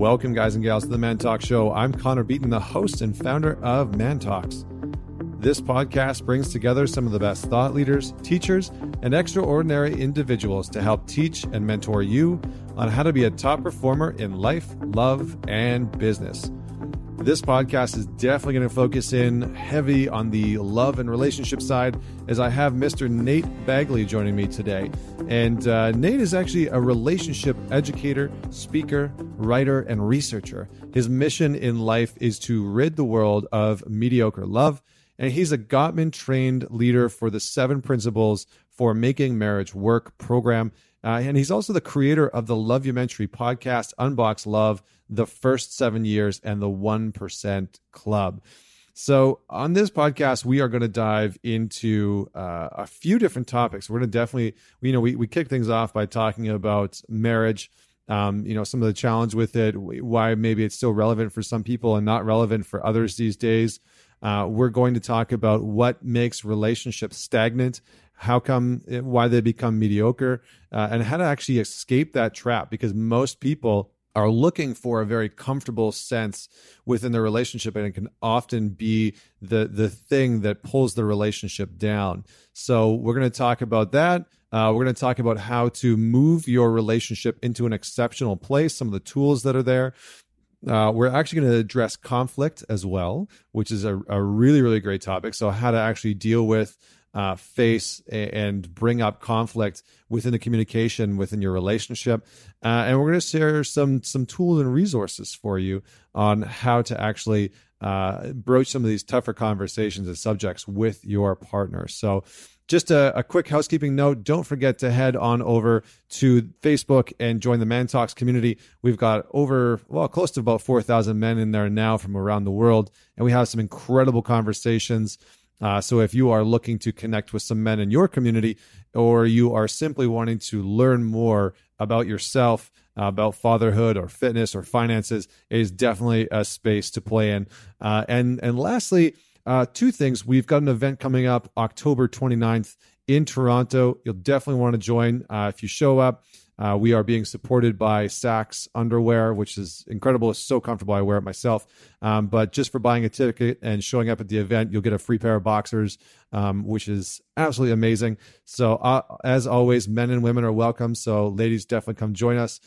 Welcome, guys and gals, to the Man Talk Show. I'm Connor Beaton, the host and founder of Man Talks. This podcast brings together some of the best thought leaders, teachers, and extraordinary individuals to help teach and mentor you on how to be a top performer in life, love, and business. This podcast is definitely going to focus in heavy on the love and relationship side as I have Mr. Nate Bagley joining me today. And uh, Nate is actually a relationship educator, speaker, writer, and researcher. His mission in life is to rid the world of mediocre love. And he's a Gottman trained leader for the seven principles for making marriage work program. Uh, and he's also the creator of the Love Loveumentary podcast, Unbox Love, The First Seven Years, and the 1% Club. So, on this podcast, we are going to dive into uh, a few different topics. We're going to definitely, you know, we, we kick things off by talking about marriage, um, you know, some of the challenge with it, why maybe it's still relevant for some people and not relevant for others these days. Uh, we're going to talk about what makes relationships stagnant how come why they become mediocre uh, and how to actually escape that trap because most people are looking for a very comfortable sense within the relationship and it can often be the the thing that pulls the relationship down. So we're going to talk about that. Uh, we're going to talk about how to move your relationship into an exceptional place some of the tools that are there. Uh, we're actually going to address conflict as well, which is a, a really, really great topic. So, how to actually deal with uh, face and bring up conflict within the communication within your relationship. Uh, and we're going to share some some tools and resources for you on how to actually uh, broach some of these tougher conversations and subjects with your partner. So. Just a, a, quick housekeeping note. Don't forget to head on over to Facebook and join the Man Talks community. We've got over, well, close to about 4,000 men in there now from around the world. And we have some incredible conversations uh, so if you are looking to connect with some men in your community, or you are simply wanting to learn more about yourself, uh, about fatherhood or fitness or finances, is definitely a space to play in. Uh, and and lastly, uh, two things. We've got an event coming up October 29th in Toronto. You'll definitely want to join. Uh, if you show up, uh, we are being supported by Saxx underwear, which is incredible. It's so comfortable. I wear it myself. Um, but just for buying a ticket and showing up at the event, you'll get a free pair of boxers, um, which is absolutely amazing. So, uh, as always, men and women are welcome. So, ladies, definitely come join us.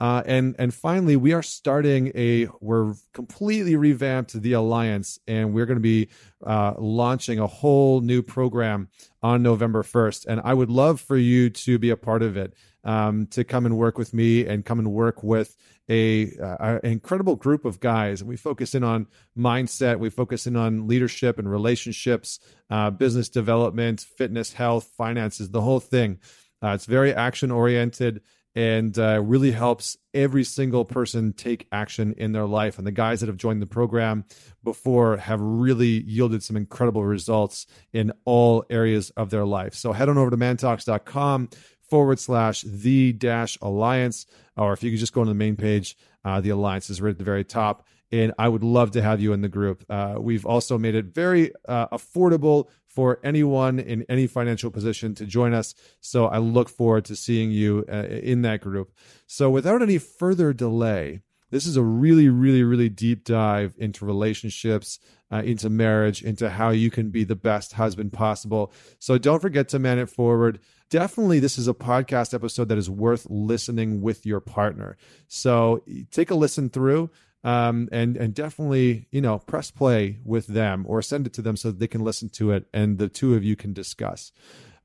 Uh, and and finally, we are starting a we're completely revamped the alliance, and we're going to be uh, launching a whole new program on November first. And I would love for you to be a part of it um, to come and work with me and come and work with a, uh, an incredible group of guys. And we focus in on mindset, we focus in on leadership and relationships, uh, business development, fitness, health, finances, the whole thing. Uh, it's very action oriented and uh, really helps every single person take action in their life. And the guys that have joined the program before have really yielded some incredible results in all areas of their life. So head on over to mantalks.com forward slash the dash alliance. Or if you could just go on the main page, uh, the alliance is right at the very top. And I would love to have you in the group. Uh, we've also made it very uh, affordable for anyone in any financial position to join us. So I look forward to seeing you uh, in that group. So without any further delay, this is a really, really, really deep dive into relationships, uh, into marriage, into how you can be the best husband possible. So don't forget to man it forward. Definitely, this is a podcast episode that is worth listening with your partner. So take a listen through. Um, and and definitely you know press play with them or send it to them so that they can listen to it and the two of you can discuss.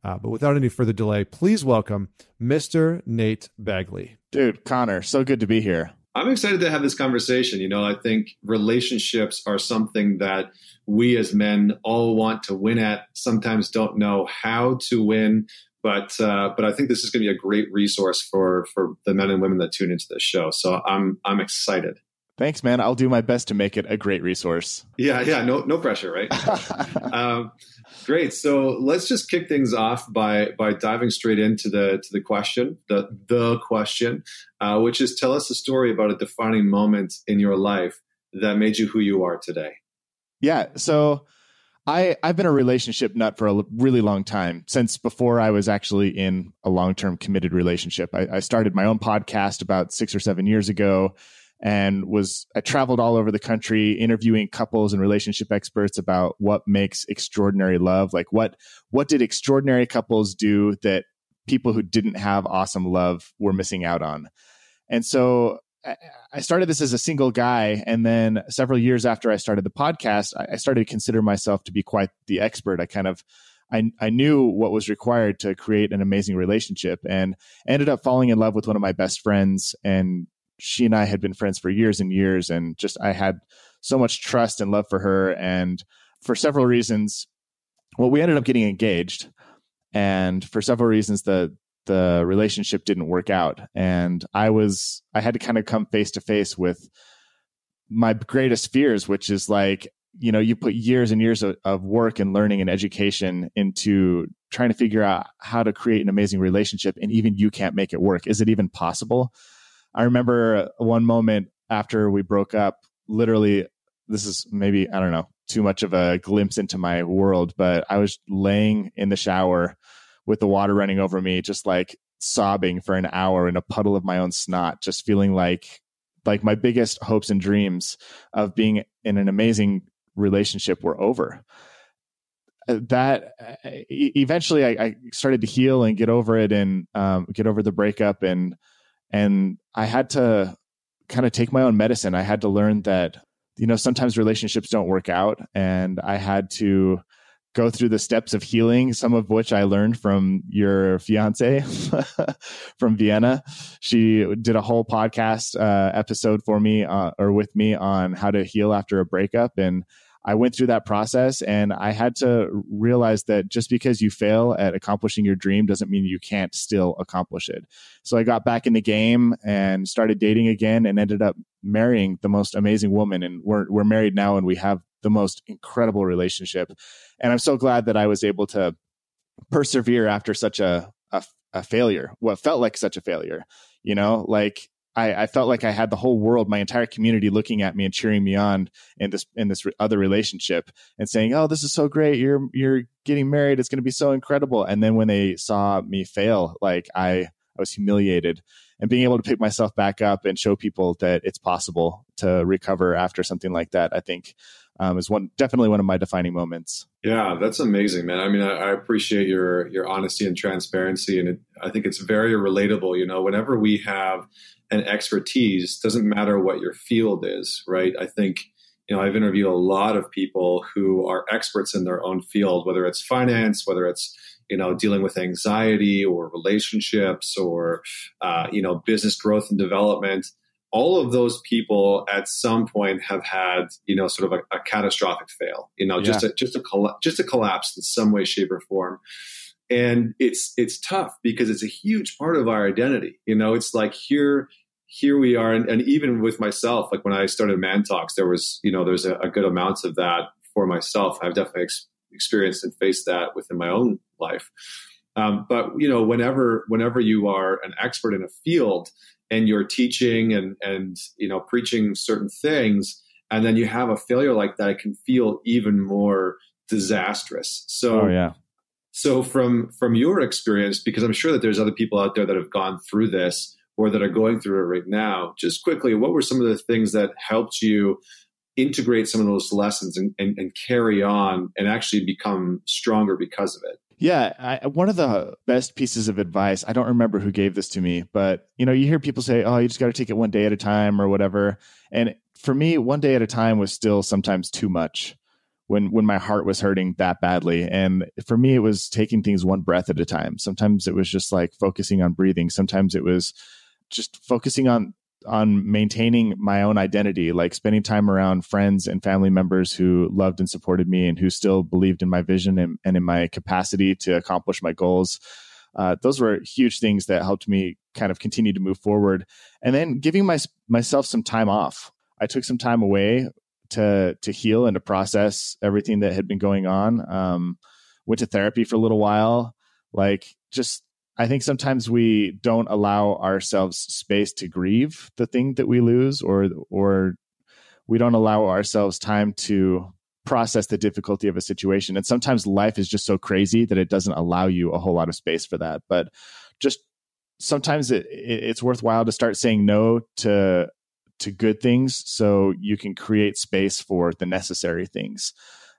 Uh, but without any further delay, please welcome Mr. Nate Bagley. Dude, Connor, so good to be here. I'm excited to have this conversation. You know, I think relationships are something that we as men all want to win at, sometimes don't know how to win. But uh, but I think this is going to be a great resource for for the men and women that tune into this show. So I'm I'm excited. Thanks, man. I'll do my best to make it a great resource. Yeah, yeah. No no pressure, right? um, Great. So let's just kick things off by by diving straight into the to the question, the the question, uh, which is tell us a story about a defining moment in your life that made you who you are today. Yeah. So I I've been a relationship nut for a really long time since before I was actually in a long term committed relationship. I, I started my own podcast about six or seven years ago and was I traveled all over the country interviewing couples and relationship experts about what makes extraordinary love. Like what what did extraordinary couples do that people who didn't have awesome love were missing out on? And so I started this as a single guy, and then several years after I started the podcast, I started to consider myself to be quite the expert. I kind of I, I knew what was required to create an amazing relationship and ended up falling in love with one of my best friends and she and I had been friends for years and years and just I had so much trust and love for her and for several reasons well we ended up getting engaged and for several reasons the the relationship didn't work out and I was I had to kind of come face to face with my greatest fears which is like you know you put years and years of, of, work and learning and education into trying to figure out how to create an amazing relationship and even you can't make it work. Is it even possible i remember one moment after we broke up literally this is maybe i don't know too much of a glimpse into my world but i was laying in the shower with the water running over me just like sobbing for an hour in a puddle of my own snot just feeling like like my biggest hopes and dreams of being in an amazing relationship were over. Uh, that uh, eventually I, I, started to heal and get over it and um, get over the breakup and and I had to kind of take my own medicine. I had to learn that you know sometimes relationships don't work out, and I had to go through the steps of healing, some of which I learned from your fiance from Vienna. She did a whole podcast uh, episode for me uh, or with me on how to heal after a breakup. And I went through that process and I had to realize that just because you fail at accomplishing your dream doesn't mean you can't still accomplish it. So I got back in the game and started dating again and ended up marrying the most amazing woman. And we're, we're married now and we have the most incredible relationship. And I'm so glad that I was able to persevere after such a, a, a failure, what felt like such a failure. You know, like I, I, felt like I had the whole world, my entire community looking at me and cheering me on in this in this other relationship and saying, "Oh, this is so great! You're you're getting married. It's going to be so incredible." And then when they saw me fail, like I I was humiliated. And being able to pick myself back up and show people that it's possible to recover after something like that, I think um, is one definitely one of my defining moments. Yeah, that's amazing, man. I mean, I, I appreciate your your honesty and transparency, and it, I think it's very relatable. You know, whenever we have an expertise, doesn't matter what your field is, right? I think you know I've interviewed a lot of people who are experts in their own field, whether it's finance, whether it's you know dealing with anxiety or relationships or uh, you know business growth and development all of those people at some point have had you know sort of a, a catastrophic fail you know yeah. just a, just a just a collapse in some way shape or form and it's it's tough because it's a huge part of our identity you know it's like here here we are. And, and even with myself like when i started man talks there was you know there's a, a good amount of that for myself. I've definitely ex- experienced and faced that within my own life. Um, but you know whenever whenever you are an expert in a field and you're teaching and and you know preaching certain things and then you have a failure like that it can feel even more disastrous. So oh, yeah. so from from your experience because i'm sure that there's other people out there that have gone through this or that are going through it right now just quickly what were some of the things that helped you integrate some of those lessons and, and, and carry on and actually become stronger because of it yeah, I, one of the best pieces of advice, I don't remember who gave this to me, but you know, you hear people say, "Oh, you just got to take it one day at a time" or whatever. And for me, one day at a time was still sometimes too much when when my heart was hurting that badly. And for me, it was taking things one breath at a time. Sometimes it was just like focusing on breathing. Sometimes it was just focusing on on maintaining my own identity, like spending time around friends and family members who loved and supported me and who still believed in my vision and, and in my capacity to accomplish my goals. Uh, those were huge things that helped me kind of continue to move forward. And then giving my, myself some time off. I took some time away to to heal and to process everything that had been going on. Um, went to therapy for a little while, like just I think sometimes we don't allow ourselves space to grieve the thing that we lose or or we don't allow ourselves time to process the difficulty of a situation. And sometimes life is just so crazy that it doesn't allow you a whole lot of space for that. But just sometimes it, it's worthwhile to start saying no to to good things so you can create space for the necessary things.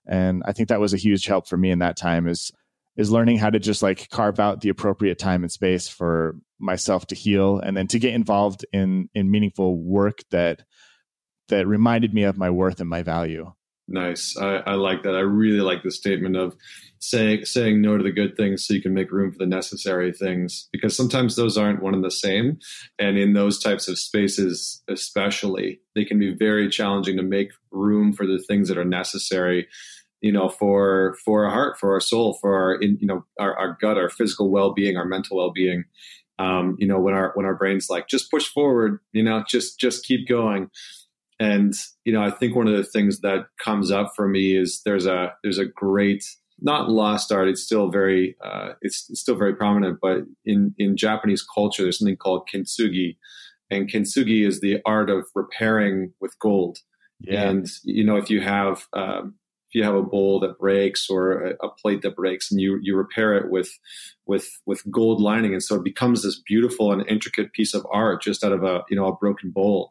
And i think that was a huge help for me in that time is is learning how to just like carve out the appropriate time and space for myself to heal and then to get involved in in meaningful work that that reminded me of my worth and my value Nice. I, I, like that. I really like the statement of saying saying no to the good things so you can make room for the necessary things because sometimes those aren't one and the same. And in those types of spaces, especially, they can be very challenging to make room for the things that are necessary. You know, for for our heart, for our soul, for our in, you know our, our gut, our physical well being, our mental well being. Um, you know, when our when our brain's like just push forward, you know, just just keep going and you know, I think one of the things that comes up for me is there's a there's a great not lost art. It's still very uh, it's, it's still very prominent, but in in Japanese culture, there's something called kintsugi, and kintsugi is the art of repairing with gold. Yeah. And you know, if you have um, you have a bowl that breaks or a, a, plate that breaks, and you you repair it with with with gold lining, and so it becomes this beautiful and intricate piece of art just out of a you know a broken bowl.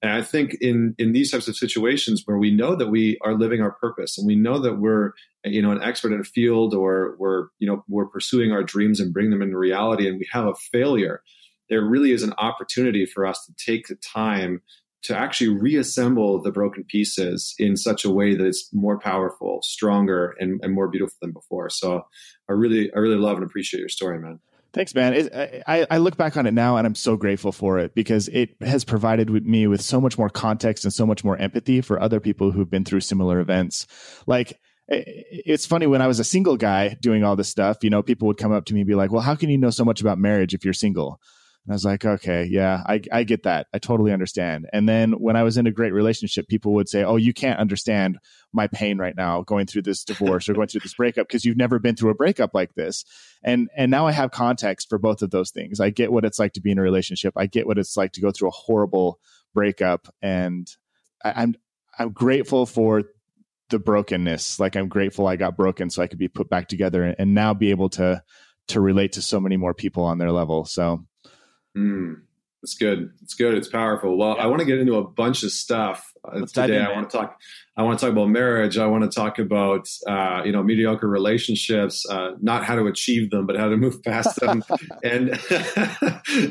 And I think in in these types of situations where we know that we are living our purpose and we know that we're you know an expert in a field or we're you know we're pursuing our dreams and bring them into reality and we have a failure, there really is an opportunity for us to take the time to actually reassemble the broken pieces in such a way that it's more powerful, stronger, and, and more beautiful than before. So I really I really love and appreciate your story, man. Thanks, man. It, I, I look back on it now and I'm so grateful for it because it has provided me with so much more context and so much more empathy for other people who've been through similar events. Like, it's funny when I was a single guy doing all this stuff, you know, people would come up to me and be like, well, how can you know so much about marriage if you're single? And I was like, okay, yeah, I, I get that. I totally understand. And then when I was in a great relationship, people would say, oh, you can't understand my pain right now going through this divorce or going through this breakup because you've never been through a breakup like this. And, and now I have context for both of those things. I get what it's like to be in a relationship. I get what it's like to go through a horrible breakup. And I, I'm, I'm grateful for the brokenness. Like I'm grateful I got broken so I could be put back together and, and now be able to, to relate to so many more people on their level. So, Mm, it's good. It's good. It's powerful. Well, yeah. I want to get into a bunch of stuff uh, today. In, I want to talk. I want to talk about marriage. I want to talk about uh, you know mediocre relationships, uh, not how to achieve them, but how to move past them, and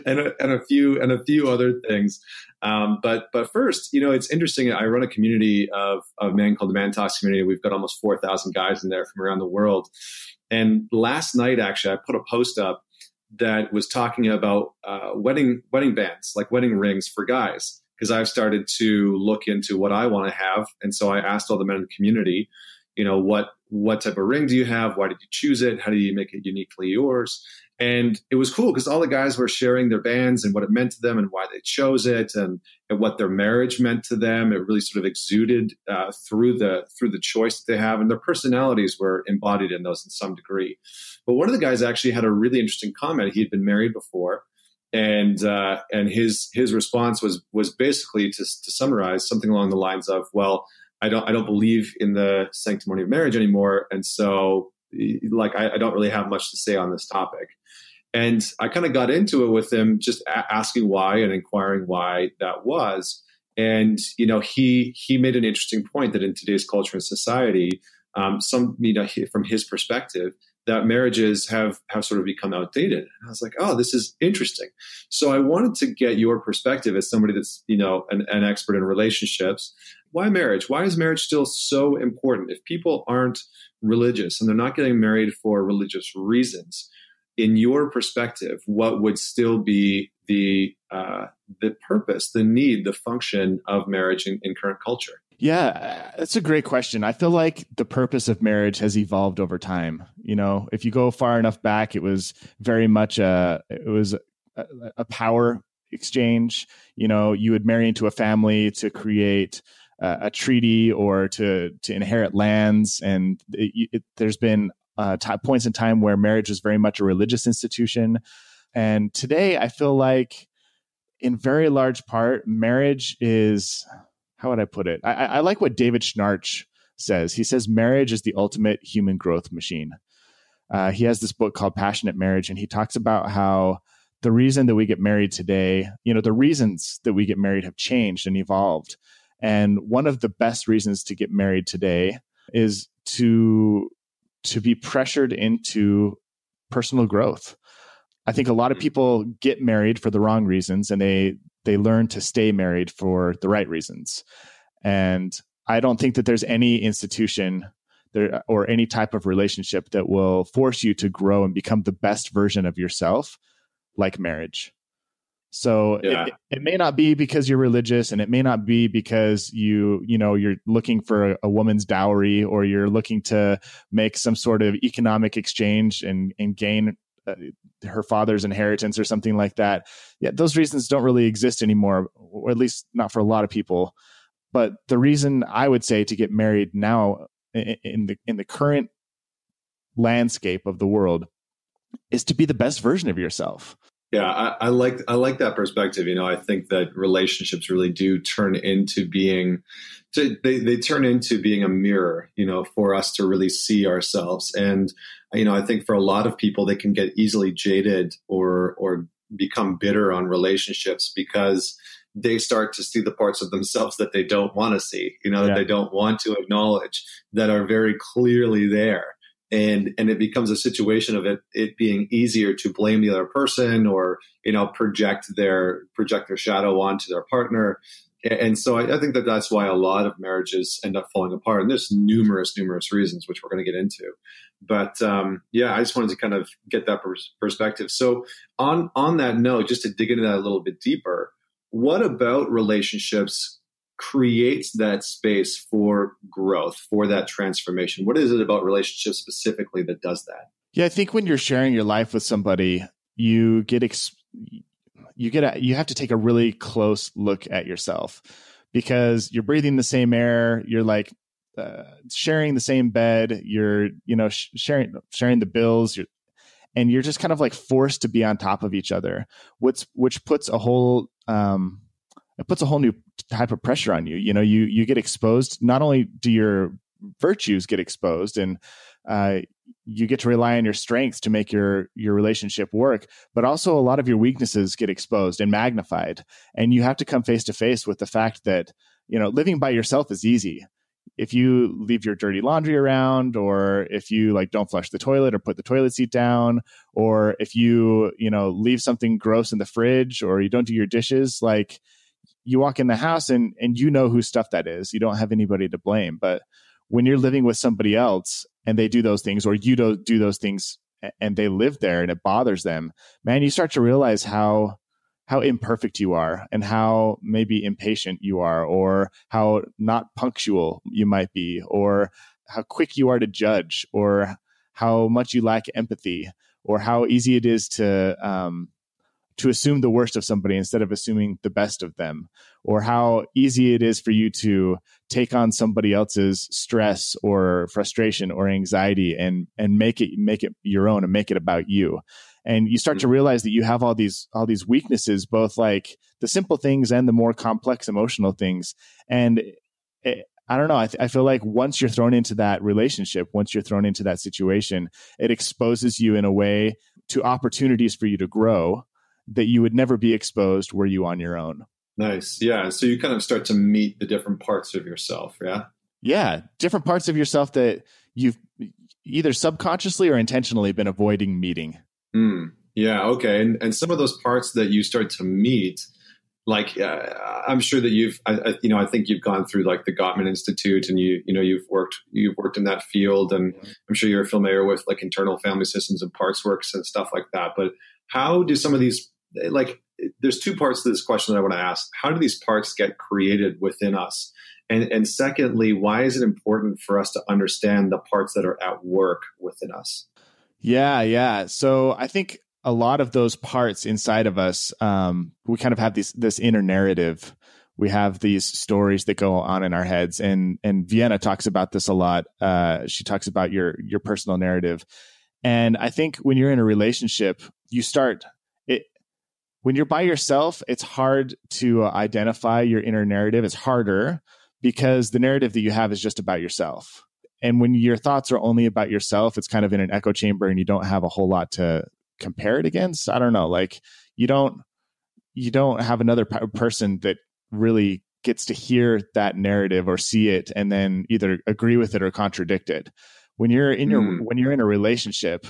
and a, and a few and a few other things. Um, but but first, you know, it's interesting. I run a community of of men called the Man Talks community. We've got almost four thousand guys in there from around the world. And last night, actually, I put a post up that was talking about uh, wedding wedding bands, like wedding rings for guys, because I've started to look into what I want to have, and so I asked all the men in the community, you know, what what type of ring do you have? Why did you choose it? How do you make it uniquely yours? And it was cool because all the guys were sharing their bands and what it meant to them and why they chose it and, and what their marriage meant to them. It really sort of exuded uh, through the through the choice that they have, and their personalities were embodied in those in some degree. But one of the guys actually had a really interesting comment. He had been married before, and uh, and his his response was was basically to to summarize something along the lines of, well. I don't, I don't believe in the sanctimony of marriage anymore. And so like I, I, don't really have much to say on this topic. And I kind of got into it with him, just a- asking why and inquiring why that was. And you know, he he made an interesting point that in today's culture and society, um, some you know from his perspective, that marriages have have sort of become outdated. And I was like, oh, this is interesting. So I wanted to get your perspective as somebody that's you know an, an expert in relationships. Why marriage? Why is marriage still so important? If people aren't religious and they're not getting married for religious reasons, in your perspective, what would still be the uh, the purpose, the need, the function of marriage in, in current culture? Yeah, that's a great question. I feel like the purpose of marriage has evolved over time. You know, if you go far enough back, it was very much a it was a, a power exchange. You know, you would marry into a family to create uh, a treaty or to to inherit lands, and it, it, there's been uh, t- points in time where marriage was very much a religious institution. And today, I feel like, in very large part, marriage is how would I put it? I, I like what David Schnarch says. He says marriage is the ultimate human growth machine. Uh, he has this book called Passionate Marriage, and he talks about how the reason that we get married today, you know, the reasons that we get married have changed and evolved. And one of the best reasons to get married today is to to be pressured into personal growth. I think a lot of mm-hmm. people get married for the wrong reasons and they they learn to stay married for the right reasons. And I don't think that there's any institution there or any type of relationship that will force you to grow and become the best version of yourself like marriage. So yeah. it, it, may not be because you're religious and it may not be because you, you know, you're looking for a, a, woman's dowry or you're looking to make some sort of economic exchange and, and gain uh, her father's inheritance or something like that. Yeah, those reasons don't really exist anymore, or at least not for a lot of people. But the reason I would say to get married now in the in the current landscape of the world is to be the best version of yourself. Yeah, I, I, like I like that perspective. You know, I think that relationships really do turn into being, to, they they turn into being a mirror. You know, for us to really see ourselves. And you know, I think for a lot of people, they can get easily jaded or or become bitter on relationships because they start to see the parts of themselves that they don't want to see, you know, that they don't want to acknowledge that are very clearly there. And, and it becomes a situation of it, it being easier to blame the other person or, you know, project their, project their shadow onto their partner. And so I, I think that that's why a lot of marriages end up falling apart. And there's numerous, numerous reasons, which we're going to get into. But um, yeah, I just wanted to kind of get that pers- perspective. So on on that note, just to dig into that a little bit deeper, what about relationships creates that space for growth, for that transformation? What is it about relationships specifically that does that? Yeah, I think when you're sharing your life with somebody, you get ex- you get a, you have to take a really close look at yourself because you're breathing the same air, you're like uh, sharing the same bed, you're you know sh- sharing sharing the bills, you're and you're just kind of like forced to be on top of each other which which puts a whole um it puts a whole new type of pressure on you. You know you you get exposed not only do your virtues get exposed and uh, you get to rely on your strengths to make your your relationship work but also a lot of your weaknesses get exposed and magnified. And you have to come face to face with the fact that you know living by yourself is easy. If you leave your dirty laundry around or if you like don't flush the toilet or put the toilet seat down or if you you know leave something gross in the fridge or you don't do your dishes like you walk in the house and and you know whose stuff that is. You don't have anybody to blame. But when you're living with somebody else and they do those things or you don't do those things and they live there and it bothers them man you start to realize how how imperfect you are and how maybe impatient you are or how not punctual you might be or how quick you are to judge or how much you lack empathy or how easy it is to um, to assume the worst of somebody instead of assuming the best of them or how easy it is for you to take on somebody else's stress or frustration or anxiety and and make it make it your own and make it about you and you start to mm-hmm. realize that you have all these all these weaknesses both like the simple things and the more complex emotional things and it, I don't know. I, th- I, feel like once you're thrown into that relationship, once you're thrown into that situation, it exposes you in a way to opportunities for you to grow that you would never be exposed were you on your own. Nice. Yeah. So you kind of start to meet the different parts of yourself. Yeah. Yeah. Different parts of yourself that you've either subconsciously or intentionally been avoiding meeting. Mm, yeah. Okay. And and some of those parts that you start to meet, like uh, I'm sure that you've, I, I, you know, I think you've gone through like the Gottman Institute, and you, you know, you've worked, you've worked in that field, and I'm sure you're familiar with like internal family systems and parts works and stuff like that. But how do some of these, like, there's two parts to this question that I want to ask. How do these parts get created within us? And, and secondly, why is it important for us to understand the parts that are at work within us? Yeah, yeah. So I think a lot of those parts inside of us, um, we kind of have this this inner narrative. We have these stories that go on in our heads, and and Vienna talks about this a lot. Uh, she talks about your your personal narrative, and I think when you're in a relationship, you start. When you're by yourself, it's hard to identify your inner narrative. It's harder because the narrative that you have is just about yourself and when your thoughts are only about yourself, it's kind of in an echo chamber and you don't have a whole lot to compare it against. I don't know. Like you don't you don't have another person that really gets to hear that narrative or see it and then either agree with it or contradict it when you're in your mm. when you're in a relationship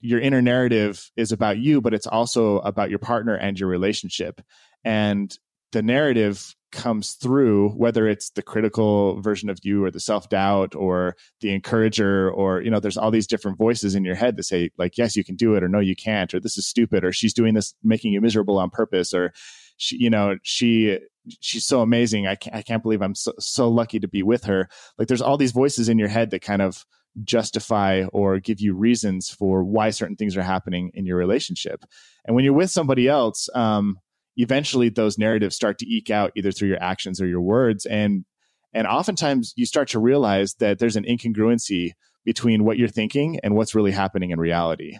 your inner narrative is about you but it's also about your partner and your relationship. And the narrative comes through whether it's the critical version of you or the self-doubt or the encourager or you know there's all these different voices in your head that say like yes you can do it or no you can't or this is stupid or she's doing this making you miserable on purpose or she you know she she's so amazing. I can't, I can't believe i'm so, so lucky to be with her. Like there's all these voices in your head that kind of justify or give you reasons for why certain things are happening in your relationship. And when you're with somebody else um eventually those narratives start to eke out either through your actions or your words. And and oftentimes you start to realize that there's an incongruency between what you're thinking and what's really happening in reality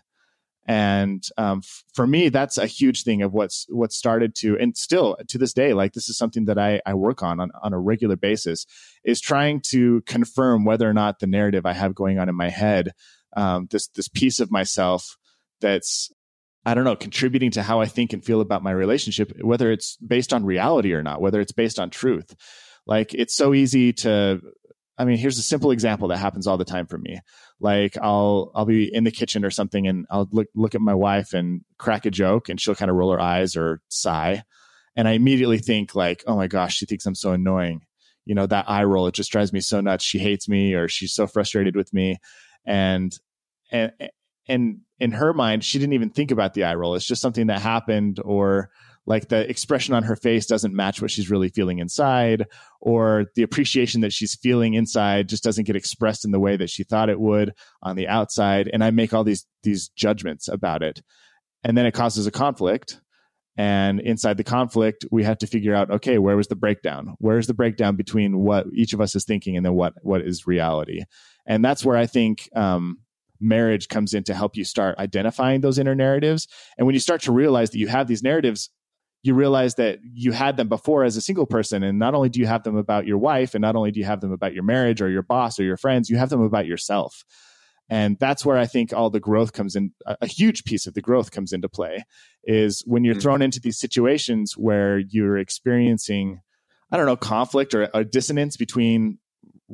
and um, f- for me that's a huge thing of what's what started to and still to this day like this is something that I, I work on, on on a regular basis is trying to confirm whether or not the narrative i have going on in my head um, this this piece of myself that's I don't know, contributing to how I think and feel about my relationship, whether it's based on reality or not, whether it's based on truth. Like it's so easy to I mean, here's a simple example that happens all the time for me. Like I'll I'll be in the kitchen or something and I'll look look at my wife and crack a joke and she'll kind of roll her eyes or sigh. And I immediately think like, oh my gosh, she thinks I'm so annoying. You know, that eye roll, it just drives me so nuts. She hates me or she's so frustrated with me. And and and in her mind, she didn't even think about the eye roll. It's just something that happened, or like the expression on her face doesn't match what she's really feeling inside, or the appreciation that she's feeling inside just doesn't get expressed in the way that she thought it would on the outside. And I make all these these judgments about it, and then it causes a conflict. And inside the conflict, we have to figure out, okay, where was the breakdown? Where's the breakdown between what each of us is thinking and then what what is reality? And that's where I think um, marriage comes in to help you start identifying those inner narratives. And when you start to realize that you have these narratives, you realize that you had them before as a single person. And not only do you have them about your wife, and not only do you have them about your marriage or your boss or your friends, you have them about yourself. And that's where I think all the growth comes in. A huge piece of the growth comes into play is when you're mm-hmm. thrown into these situations where you're experiencing, I don't know, conflict or a dissonance between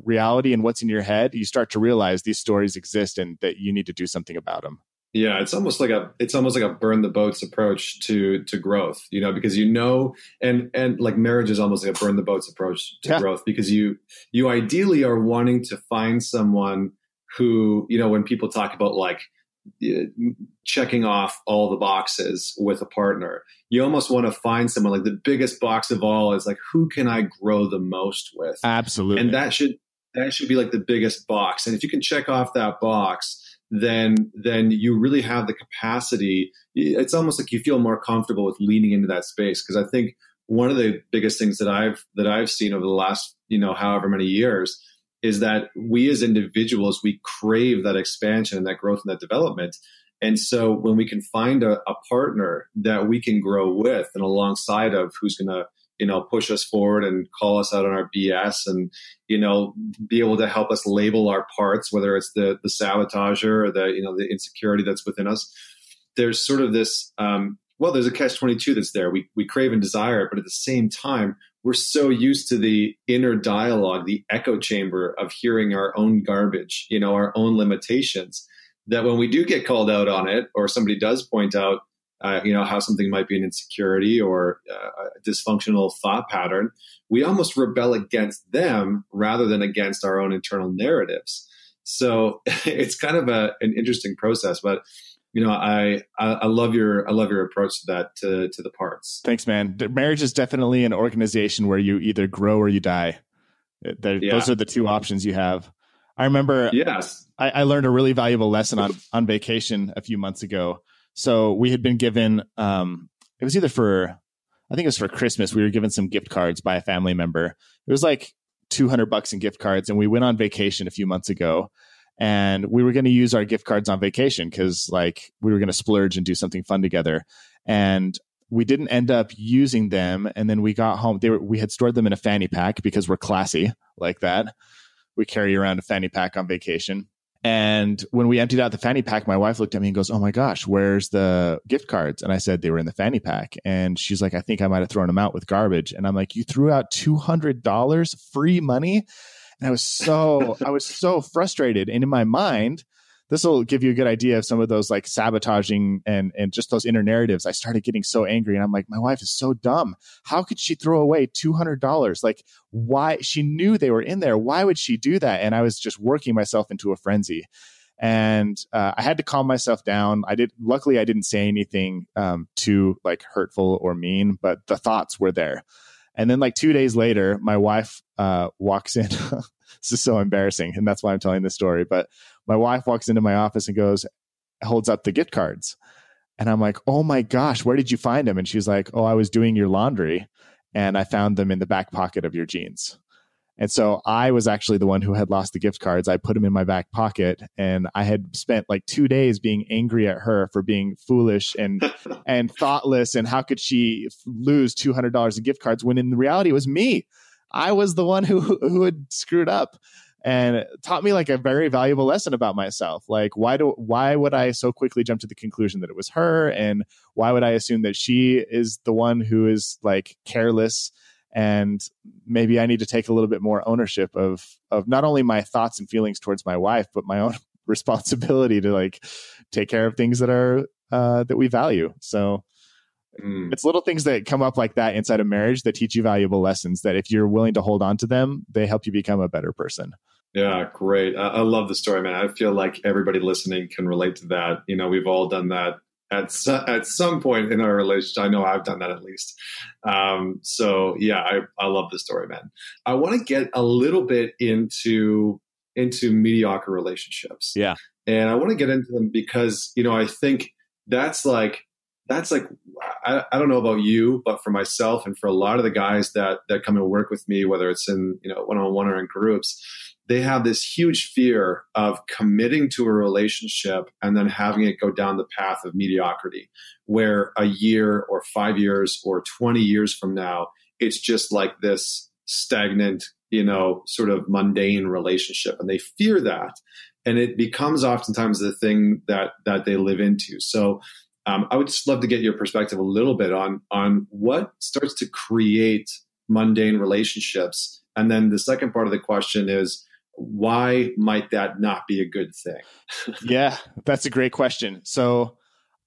reality and what's in your head, you start to realize these stories exist and that you need to do something about them. Yeah, it's almost like a it's almost like a burn the boats approach to to growth, you know, because you know and and like marriage is almost like a burn the boats approach to yeah. growth because you you ideally are wanting to find someone who, you know, when people talk about like checking off all the boxes with a partner. You almost want to find someone like the biggest box of all is like who can I grow the most with? Absolutely. And that should that should be like the biggest box. And if you can check off that box, then then you really have the capacity. It's almost like you feel more comfortable with leaning into that space because I think one of the biggest things that I've that I've seen over the last you know however many years is that we as individuals we crave that expansion and that growth and that development and so when we can find a, a partner that we can grow with and alongside of who's going to you know push us forward and call us out on our bs and you know be able to help us label our parts whether it's the the sabotager or the you know the insecurity that's within us. There's sort of this um, well there's a catch 22 that's there. We we crave and desire it but at the same time we're so used to the inner dialogue the echo chamber of hearing our own garbage you know our own limitations that when we do get called out on it or somebody does point out uh, you know how something might be an insecurity or uh, a dysfunctional thought pattern we almost rebel against them rather than against our own internal narratives. So it's kind of a, an interesting process but you know I, I, I love your i love your approach to that to, to the parts. Thanks man. Marriage is definitely an organization where you either grow or you die. Yeah. those are the two options you have. I remember yes. I, I learned a really valuable lesson on on vacation a few months ago so we had been given, um, it was either for, I think it was for Christmas. We were given some gift cards by a family member. It was like 200 bucks in gift cards. And we went on vacation a few months ago and we were going to use our gift cards on vacation because like we were going to splurge and do something fun together. And we didn't end up using them. And then we got home. They were, we had stored them in a fanny pack because we're classy like that. We carry around a fanny pack on vacation. And when we emptied out the fanny pack, my wife looked at me and goes, Oh my gosh, where's the gift cards? And I said, They were in the fanny pack. And she's like, I think I might have thrown them out with garbage. And I'm like, You threw out $200 free money? And I was so, I was so frustrated. And in my mind, this will give you a good idea of some of those like sabotaging and and just those inner narratives. I started getting so angry and I'm like, my wife is so dumb. How could she throw away $200? Like why she knew they were in there. Why would she do that? And I was just working myself into a frenzy. And uh, I had to calm myself down. I did. Luckily, I didn't say anything um, too like hurtful or mean, but the thoughts were there. And then, like two days later, my wife uh, walks in. this is so embarrassing, and that's why I'm telling this story. But my wife walks into my office and goes, holds up the gift cards. And I'm like, oh my gosh, where did you find them? And she's like, oh, I was doing your laundry and I found them in the back pocket of your jeans. And so I was actually the one who had lost the gift cards. I put them in my back pocket and I had spent like 2 days being angry at her for being foolish and and thoughtless and how could she lose $200 in gift cards when in reality it was me. I was the one who who had screwed up and taught me like a very valuable lesson about myself. Like why do why would i so quickly jump to the conclusion that it was her? And why would i assume that she is the one who is like careless? And maybe i need to take a little bit more ownership of of not only my thoughts and feelings towards my wife but my own responsibility to like take care of things that are uh that we value. So Mm. It's little things that come up like that inside of marriage that teach you valuable lessons that if you're willing to hold on to them, they help you become a better person. Yeah, great. I, I love the story, man. I feel like everybody listening can relate to that. You know, we've all done that at at some point in our relationship. I know I've done that at least. Um, so yeah, I, I love the story, man. I want to get a little bit into into mediocre relationships. Yeah, and I want to get into them because you know I think that's like that's like I, I don't know about you, but for myself and for a lot of the guys that that come and work with me, whether it's in you know one on one or in groups, they have this huge fear of committing to a relationship and then having it go down the path of mediocrity, where a year or five years or twenty years from now, it's just like this stagnant, you know, sort of mundane relationship, and they fear that, and it becomes oftentimes the thing that that they live into. So um, I would just love to get your perspective a little bit on on what starts to create mundane relationships, and then the second part of the question is why might that not be a good thing? yeah, that's a great question. So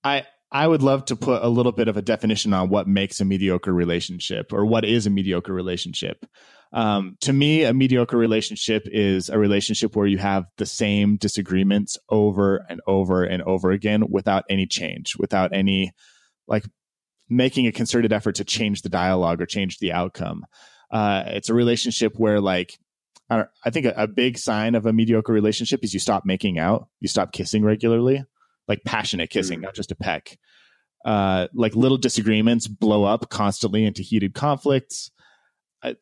I I would love to put a little bit of a definition on what makes a mediocre relationship or what is a mediocre relationship. Um, to me, a mediocre relationship is a relationship where you have the same disagreements over and over and over again without any change, without any like making a concerted effort to change the dialogue or change the outcome. Uh, it's a relationship where like I, I think a, a, big sign of a mediocre relationship is you stop making out, you stop kissing regularly, like passionate kissing, mm. not just a peck. Uh, like little disagreements blow up constantly into heated conflicts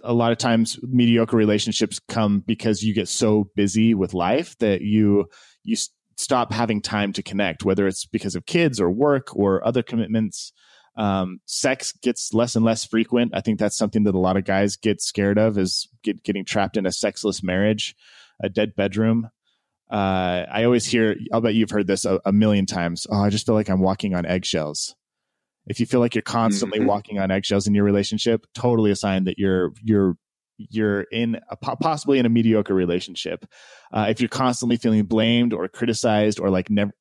a lot of times mediocre relationships come because you get so busy with life that you you stop having time to connect whether it's because of kids or work or other commitments um, sex gets less and less frequent i think that's something that a lot of guys get scared of is get, getting trapped in a sexless marriage a dead bedroom uh, i always hear i'll bet you've heard this a, a million times oh i just feel like i'm walking on eggshells if you feel like you're constantly mm-hmm. walking on eggshells in your relationship, totally a sign that you're you're you're in a, possibly in a mediocre relationship. Uh, if you're constantly feeling blamed or criticized or like never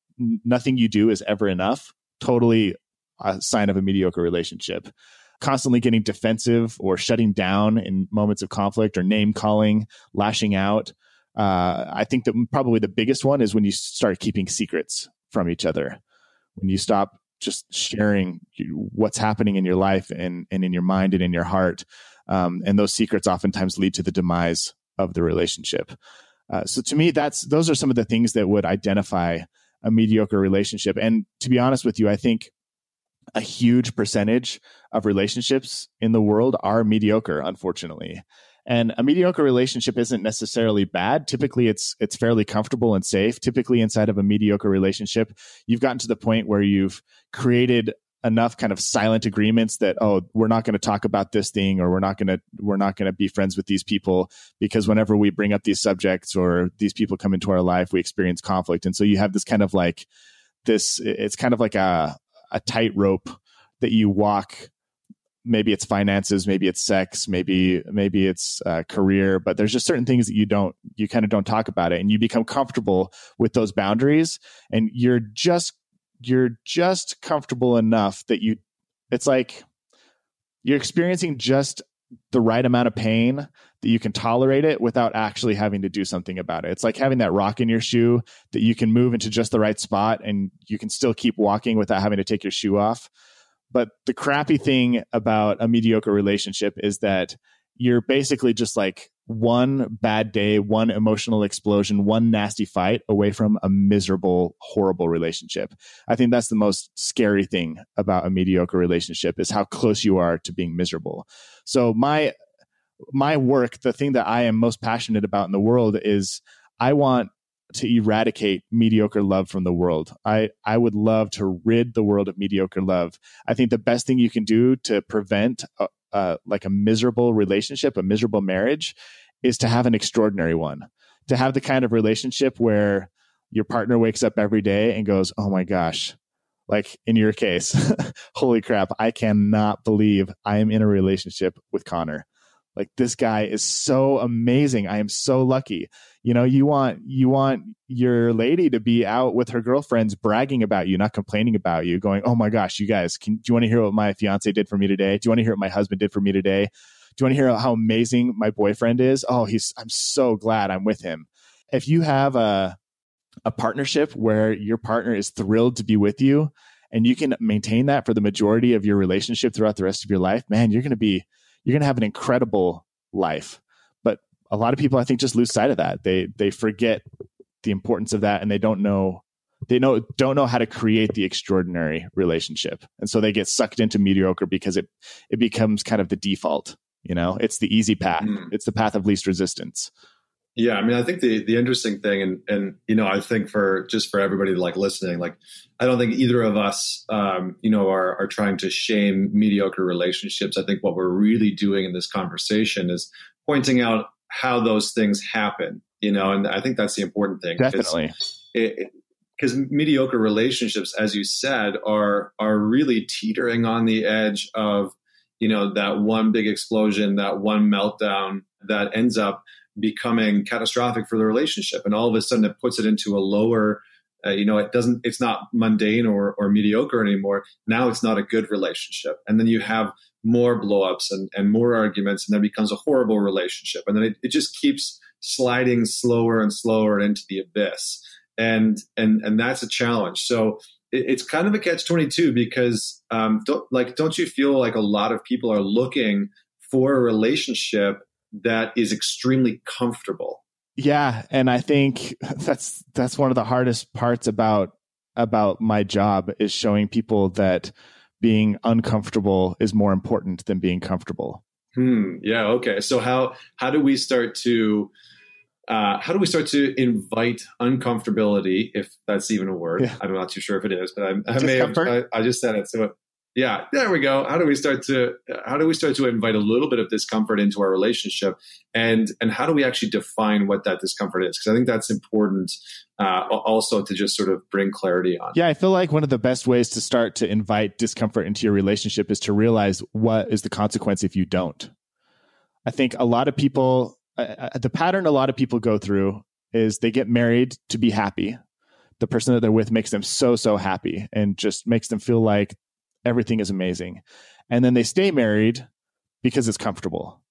nothing you do is ever enough, totally a sign of a mediocre relationship. Constantly getting defensive or shutting down in moments of conflict or name calling, lashing out. Uh, I think that probably the biggest one is when you start keeping secrets from each other. When you stop just sharing what's happening in your life and, and in your mind and in your heart. Um, and those secrets oftentimes lead to the demise of the relationship. Uh, so to me, that's those are some of the things that would identify a mediocre relationship. And to be honest with you, I think a huge percentage of relationships in the world are mediocre, unfortunately. And a mediocre relationship isn't necessarily bad. Typically it's it's fairly comfortable and safe. Typically inside of a mediocre relationship, you've gotten to the point where you've created enough kind of silent agreements that oh we're not going to talk about this thing or we're not going to we're not going to be friends with these people because whenever we bring up these subjects or these people come into our life we experience conflict and so you have this kind of like this it's kind of like a a tightrope that you walk maybe it's finances maybe it's sex maybe maybe it's uh, career but there's just certain things that you don't you kind of don't talk about it and you become comfortable with those boundaries and you're just you're just comfortable enough that you it's like you're experiencing just the right amount of pain that you can tolerate it without actually having to do something about it. It's like having that rock in your shoe that you can move into just the right spot and you can still keep walking without having to take your shoe off. But the crappy thing about a mediocre relationship is that you're basically just like one bad day, one emotional explosion, one nasty fight away from a miserable, horrible relationship. I think that's the most scary thing about a mediocre relationship is how close you are to being miserable. So my my work, the thing that I am most passionate about in the world is I want to eradicate mediocre love from the world. I, I would love to rid the world of mediocre love. I think the best thing you can do to prevent a, a, like a miserable relationship, a miserable marriage, is to have an extraordinary one. To have the kind of relationship where your partner wakes up every day and goes, "Oh my gosh." Like in your case, holy crap, I cannot believe I am in a relationship with Connor. Like this guy is so amazing. I am so lucky. You know, you want you want your lady to be out with her girlfriends bragging about you, not complaining about you, going, "Oh my gosh, you guys, can, do you want to hear what my fiance did for me today? Do you want to hear what my husband did for me today? Do you want to hear how amazing my boyfriend is? Oh, he's I'm so glad I'm with him." If you have a a partnership where your partner is thrilled to be with you and you can maintain that for the majority of your relationship throughout the rest of your life, man, you're going to be you're going to have an incredible life. A lot of people, I think, just lose sight of that. They they forget the importance of that, and they don't know they know don't know how to create the extraordinary relationship, and so they get sucked into mediocre because it it becomes kind of the default. You know, it's the easy path. Mm. It's the path of least resistance. Yeah, I mean, I think the the interesting thing, and and you know, I think for just for everybody like listening, like I don't think either of us, um, you know, are are trying to shame mediocre relationships. I think what we're really doing in this conversation is pointing out how those things happen. You know, and I think that's the important thing. Definitely, because mediocre relationships, as you said, are are really teetering on the edge of you know that one big explosion, that one meltdown that ends up becoming catastrophic for the relationship and all of a sudden it puts it into a lower uh, you know it doesn't it's not mundane or, or mediocre anymore. Now it's not a good relationship. And then you have more blowups and, and more arguments and then becomes a horrible relationship. And then it, it just keeps sliding slower and slower into the abyss. And and and that's a challenge. So it, it's kind of a catch 22 because um, don't like don't you feel like a lot of people are looking for a relationship that is extremely comfortable. Yeah, and I think that's that's one of the hardest parts about about my job is showing people that being uncomfortable is more important than being comfortable. Hmm. Yeah. Okay. So how how do we start to uh, how do we start to invite uncomfortability, if that's even a word? Yeah. I'm not too sure if it is, but I, I may have, I, I, just said it. So yeah there we go. How do we start to how do we start to invite a little bit of discomfort into our relationship? And and how do we actually define what that discomfort is? Because i think that's important uh, also to just sort of bring clarity on. Yeah i feel like one of the best ways to start to invite discomfort into your relationship is to realize what is the consequence if you don't. I think a lot of people uh, uh the pattern a lot of people go through is they get married to be happy. The person that they're with makes them so so happy and just makes them feel like everything is amazing. And then they stay married because it's comfortable.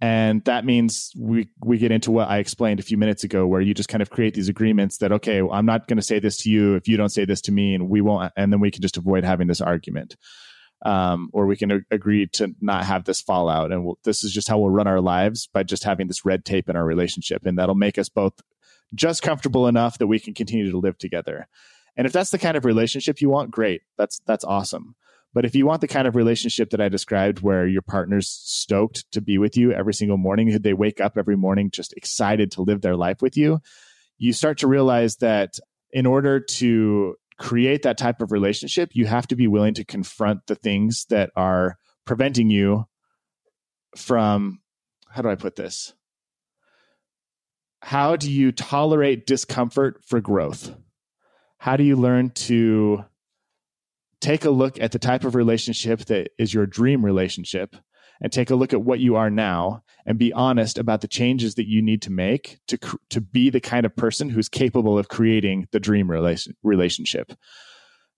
And that means we we get into what I explained a few minutes ago, where you just kind of create these agreements that okay, well, I'm not going to say this to you if you don't say this to me, and we won't, and then we can just avoid having this argument, um, or we can a- agree to not have this fallout, and we'll, this is just how we'll run our lives by just having this red tape in our relationship, and that'll make us both just comfortable enough that we can continue to live together. And if that's the kind of relationship you want, great. That's that's awesome. But if you want the kind of relationship that I described where your partner's stoked to be with you every single morning, they wake up every morning just excited to live their life with you, you start to realize that in order to create that type of relationship, you have to be willing to confront the things that are preventing you from, how do I put this? How do you tolerate discomfort for growth? How do you learn to take a look at the type of relationship that is your dream relationship and take a look at what you are now and be honest about the changes that you need to make to to be the kind of person who's capable of creating the dream relation, relationship?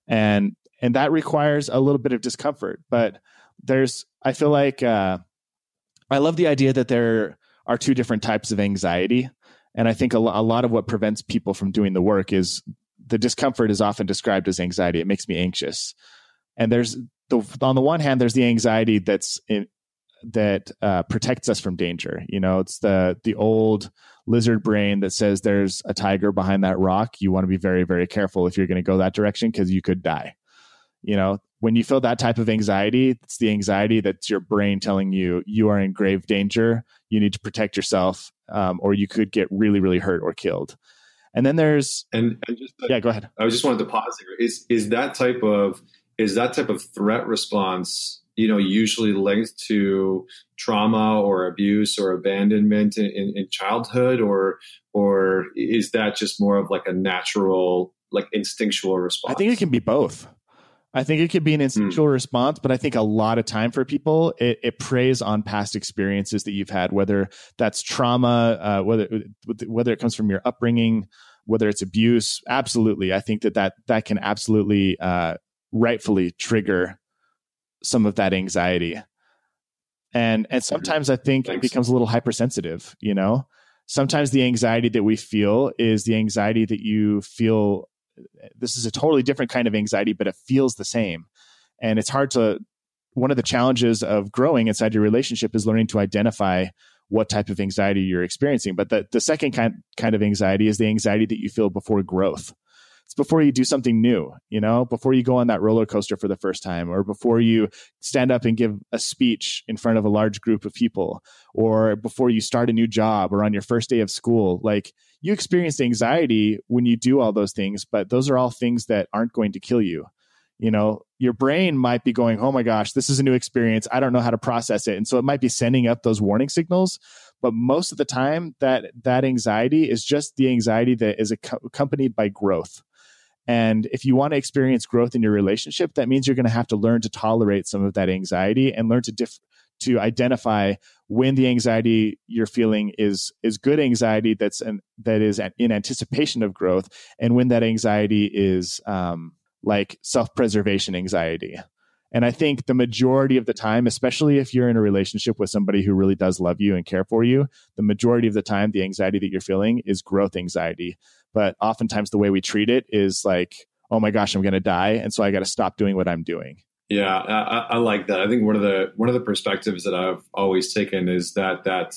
And and that requires a little bit of discomfort but there's i feel like uh, i love the idea that there are two different types of anxiety and i think a, a lot of what prevents people from doing the work is the discomfort is often described as anxiety it makes me anxious and there's the on the one hand there's the anxiety that's in, that uh, protects us from danger. You know, it's the the old lizard brain that says there's a tiger behind that rock. You want to be very very careful if you're going to go that direction because you could die. You know, when you feel that type of anxiety, it's the anxiety that's your brain telling you you are in grave danger. You need to protect yourself, um, or you could get really really hurt or killed. And then there's and, and just yeah, go ahead. I just wanted to pause here. Is is that type of is that type of threat response you know, usually linked to trauma or abuse or abandonment in, in, in, childhood, or or is that just more of like a natural, like instinctual response? I think it can be both. I think it could be an instinctual mm. response, but I think a lot of time for people, it, it, preys on past experiences that you've had, whether that's trauma, uh, whether whether it comes from your upbringing, whether it's abuse. Absolutely, I think that that that can absolutely uh, rightfully trigger some of that anxiety. And and mm-hmm. sometimes I think Thanks. it becomes a little hypersensitive, you know? Sometimes the anxiety that we feel is the anxiety that you feel this is a totally different kind of anxiety, but it feels the same. And it's hard to one of the challenges of growing inside your relationship is learning to identify what type of anxiety you're experiencing. But the, the second kind, kind of anxiety is the anxiety that you feel before growth it's before you do something new, you know, before you go on that roller coaster for the first time, or before you stand up and give a speech in front of a large group of people, or before you start a new job or on your first day of school. Like you experience anxiety when you do all those things, but those are all things that aren't going to kill you. You know, your brain might be going, Oh my gosh, this is a new experience. I don't know how to process it. And so it might be sending up those warning signals but most of the time that that anxiety is just the anxiety that is accompanied by growth and if you want to experience growth in your relationship, that means you're going to have to learn to tolerate some of that anxiety and learn to diff- to identify when the anxiety you're feeling is is good anxiety that's an, that is in anticipation of growth, and when that anxiety is um, like self preservation anxiety. And I think the majority of the time, especially if you're in a relationship with somebody who really does love you and care for you, the majority of the time, the anxiety that you're feeling is growth anxiety. But oftentimes, the way we treat it is like, oh my gosh, I'm going to die. And so I got to stop doing what I'm doing. Yeah, I, I, like that. I think one of the one of the perspectives that I've always taken is that that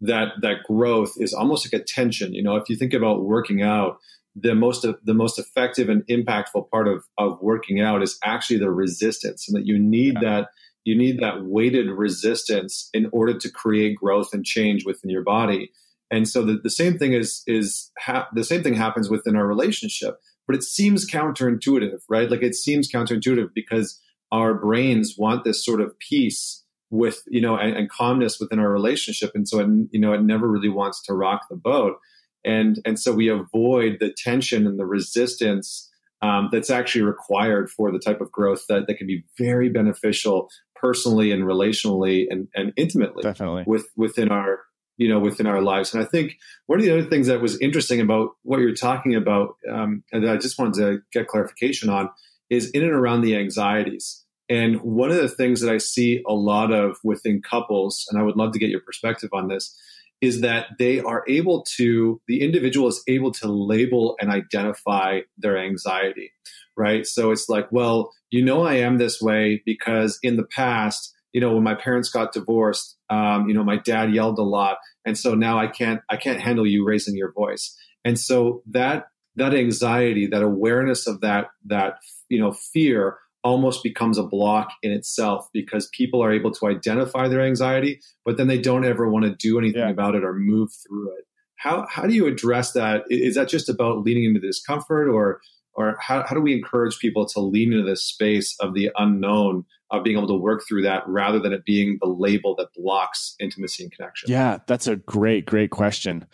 that that growth is almost like a tension. You know, if you think about working out, the most the most effective and impactful part of of working out is actually the resistance and that you need yeah. that you need that weighted resistance in order to create growth and change within your body and so the, the same thing is is ha- the same thing happens within our relationship but it seems counterintuitive right? Like it seems counterintuitive because our brains want this sort of peace with you know and, and calmness within our relationship. And so it, you know it never really wants to rock the boat. And and so we avoid the tension and the resistance um, that's actually required for the type of growth that, that can be very beneficial personally and relationally and, and intimately definitely. with within our you know within our lives and i think one of the other things that was interesting about what you're talking about um, and i just wanted to get clarification on is in and around the anxieties and one of the things that i see a lot of within couples and i would love to get your perspective on this is that they are able to, the individual is able to label and identify their anxiety, right? So it's like, well, you know, I am this way because in the past, you know, when my parents got divorced, um, you know, my dad yelled a lot, and so now I can't, I can't handle you raising your voice, and so that that anxiety, that awareness of that that you know fear almost becomes a block in itself because people are able to identify their anxiety, but then they don't ever want to do anything yeah. about it or move through it. How, how do you address that? Is that just about leaning into discomfort or or how, how do we encourage people to lean into this space of the unknown of being able to work through that rather than it being the label that blocks intimacy and connection? Yeah that's a great great question.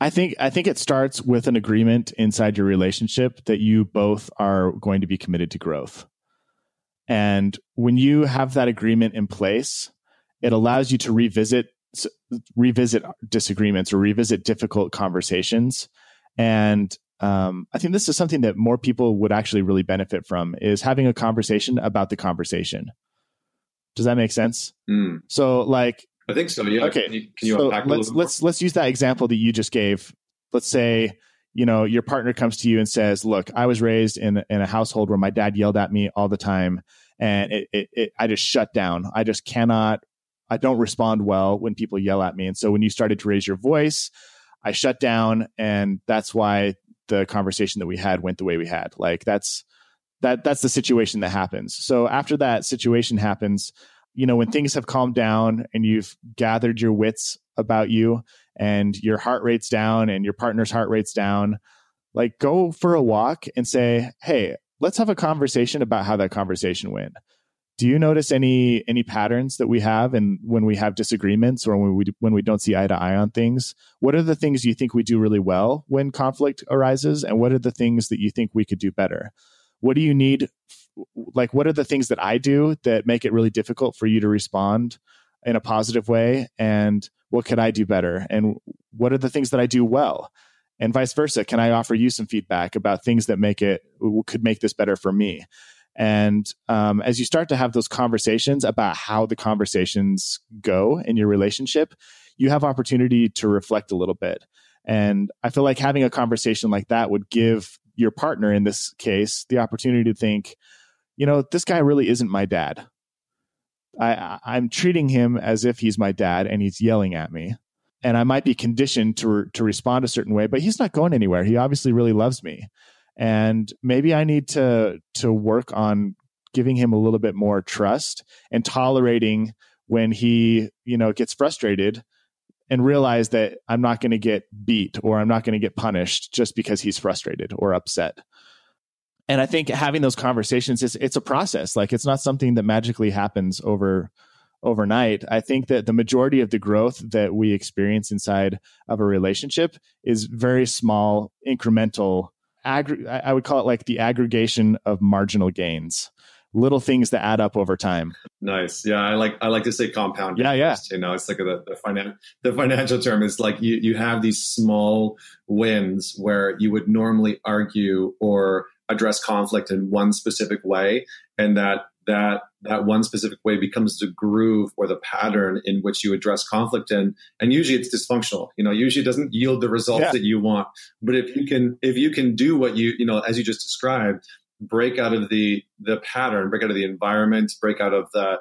I think i think it starts with an agreement inside your relationship that you both are going to be committed to growth. And when you have that agreement in place it allows you to revisit revisit disagreements or revisit difficult conversations. And um, I think this is something that more people would actually really benefit from is having a conversation about the conversation. Does that make sense? Mm. So, like, I think so. Yeah. Okay. Can you, can you so let's let's let's use that example that you just gave. Let's say you know your partner comes to you and says, "Look, I was raised in in a household where my dad yelled at me all the time, and it, it, it I just shut down. I just cannot. I don't respond well when people yell at me. And so when you started to raise your voice, I shut down, and that's why the conversation that we had went the way we had. Like that's that that's the situation that happens. So after that situation happens, you know, when things have calmed down and you've gathered your wits about you and your heart rate's down and your partner's heart rate's down, like go for a walk and say, "Hey, let's have a conversation about how that conversation went." Do you notice any any patterns that we have and when we have disagreements or when we when we don't see eye to eye on things? What are the things you think we do really well when conflict arises and what are the things that you think we could do better? What do you need like what are the things that i do that make it really difficult for you to respond in a positive way and what could i do better? And what are the things that i do well? And vice versa can i offer you some feedback about things that make it could make this better for me and um, as you start to have those conversations about how the conversations go in your relationship, you have opportunity to reflect a little bit. And I feel like having a conversation like that would give your partner in this case the opportunity to think, you know, this guy really isn't my dad. I, I'm treating him as if he's my dad and he's yelling at me. And I might be conditioned to, to respond a certain way, but he's not going anywhere. He obviously really loves me and maybe I need to to work on giving him a little bit more trust and tolerating when he you know gets frustrated and realize that I'm not going to get beat or I'm not going to get punished just because he's frustrated or upset. And I think having those conversations is it's a process. Like it's not something that magically happens over overnight. I think that the majority of the growth that we experience inside of a relationship is very small incremental aggr- I would call it like the aggregation of marginal gains, little things that add up over time. Nice. Yeah, I like I like to say compound. Yeah, yeah. You know, it's like the the, finan- the financial term is like you you have these small wins where you would normally argue or address conflict in one specific way, and that that that one specific way becomes the groove or the pattern in which you address conflict in. And usually it's dysfunctional. You know usually it doesn't yield the results yeah. that you want. But if you can if you can do what you you know as you just described break out of the the pattern break out of the environment break out of the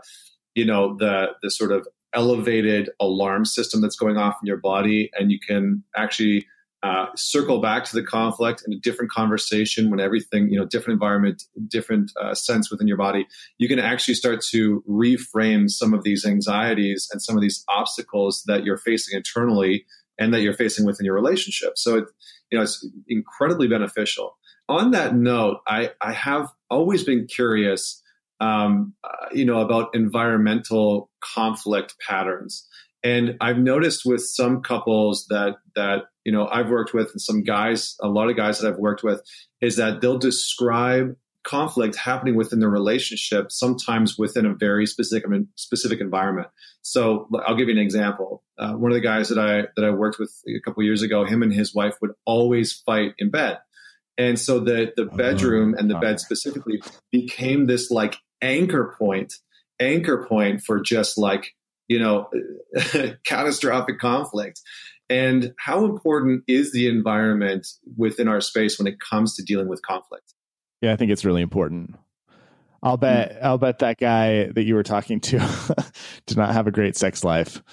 you know the the sort of elevated alarm system that's going off in your body and you can actually uh, circle back to the conflict in a different conversation when everything you know different environment different uh, sense within your body you can actually start to reframe some of these anxieties and some of these obstacles that you're facing internally and that you're facing within your relationship. So it you know it's incredibly beneficial. On that note i i have always been curious um, uh, you know about environmental conflict patterns and I've noticed with some couples that that you know I've worked with and some guys, a lot of guys that I've worked with, is that they'll describe conflict happening within the relationship, sometimes within a very specific specific environment. So I'll give you an example. Uh, one of the guys that I that I worked with a couple years ago, him and his wife would always fight in bed, and so the the oh, bedroom and the bed specifically became this like anchor point, anchor point for just like you know, catastrophic conflict. And how important is the environment within our space when it comes to dealing with conflict? Yeah, I think it's really important. I'll bet mm I'll bet that guy that you were talking to did not have a great sex life.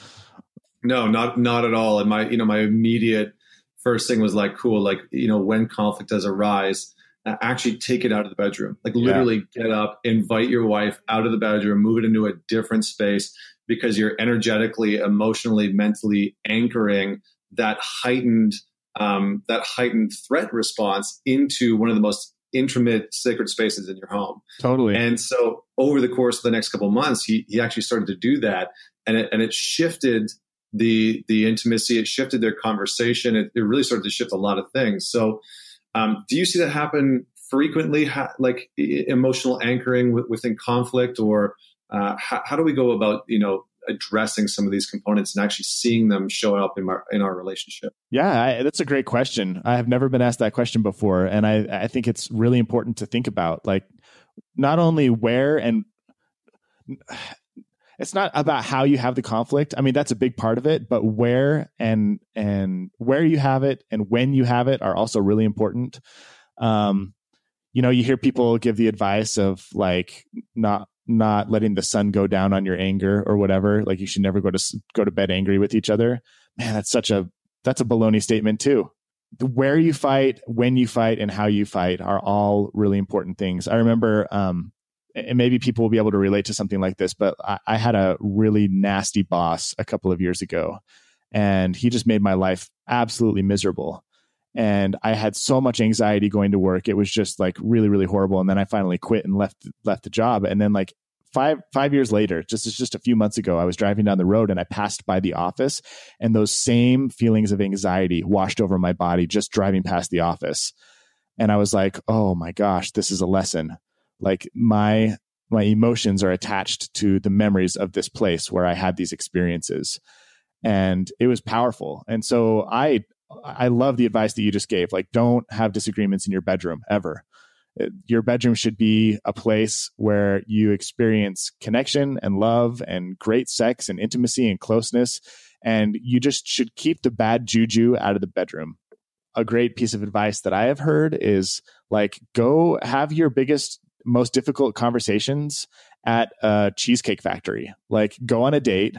No, not not at all. And my you know my immediate first thing was like cool like you know when conflict does arise actually take it out of the bedroom like literally yeah. get up invite your wife out of the bedroom move it into a different space because you're energetically, emotionally, mentally anchoring that heightened um, that heightened threat response into one of the most intimate sacred spaces in your home. Totally. And so over the course of the next couple of months, he he actually started to do that, and it and it shifted the the intimacy. It shifted their conversation. It, it really started to shift a lot of things. So, um, do you see that happen frequently? Ha- like emotional anchoring w- within conflict, or uh, how, how do we go about you know addressing some of these components and actually seeing them show up in our in our relationship? Yeah, I, that's a great question. I have never been asked that question before, and I I think it's really important to think about like not only where and it's not about how you have the conflict. I mean, that's a big part of it, but where and and where you have it and when you have it are also really important. Um, you know, you hear people give the advice of like not not letting the sun go down on your anger or whatever. Like you should never go to go to bed angry with each other. Man, that's such a that's a baloney statement too. Where you fight, when you fight, and how you fight are all really important things. I remember um, and maybe people will be able to relate to something like this, but I, I, had a really nasty boss a couple of years ago, and he just made my life absolutely miserable. And I had so much anxiety going to work; it was just like really, really horrible. And then I finally quit and left left the job. And then like five five years later, just just a few months ago, I was driving down the road and I passed by the office, and those same feelings of anxiety washed over my body just driving past the office. And I was like, "Oh my gosh, this is a lesson." like my my emotions are attached to the memories of this place where I had these experiences. And it was powerful. And so I I love the advice that you just gave. Like don't have disagreements in your bedroom ever. Your bedroom should be a place where you experience connection and love and great sex and intimacy and closeness. And you just should keep the bad juju out of the bedroom. A great piece of advice that I have heard is like, go have your biggest most difficult conversations at a cheesecake factory. Like go on a date.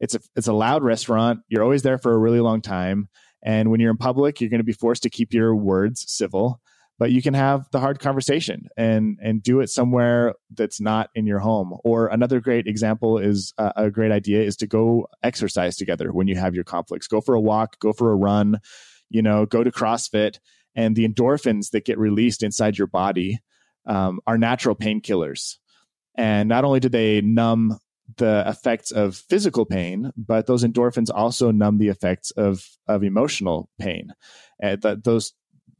It's a it's a loud restaurant. You're always there for a really long time. And when you're in public, you're going to be forced to keep your words civil, but you can have the hard conversation and and do it somewhere that's not in your home. Or another great example is uh, a great idea is to go exercise together when you have your conflicts. Go for a walk, go for a run, you know, go to CrossFit and the endorphins that get released inside your body um, are natural painkillers. And not only do they numb the effects of physical pain, but those endorphins also numb the effects of of emotional pain. That those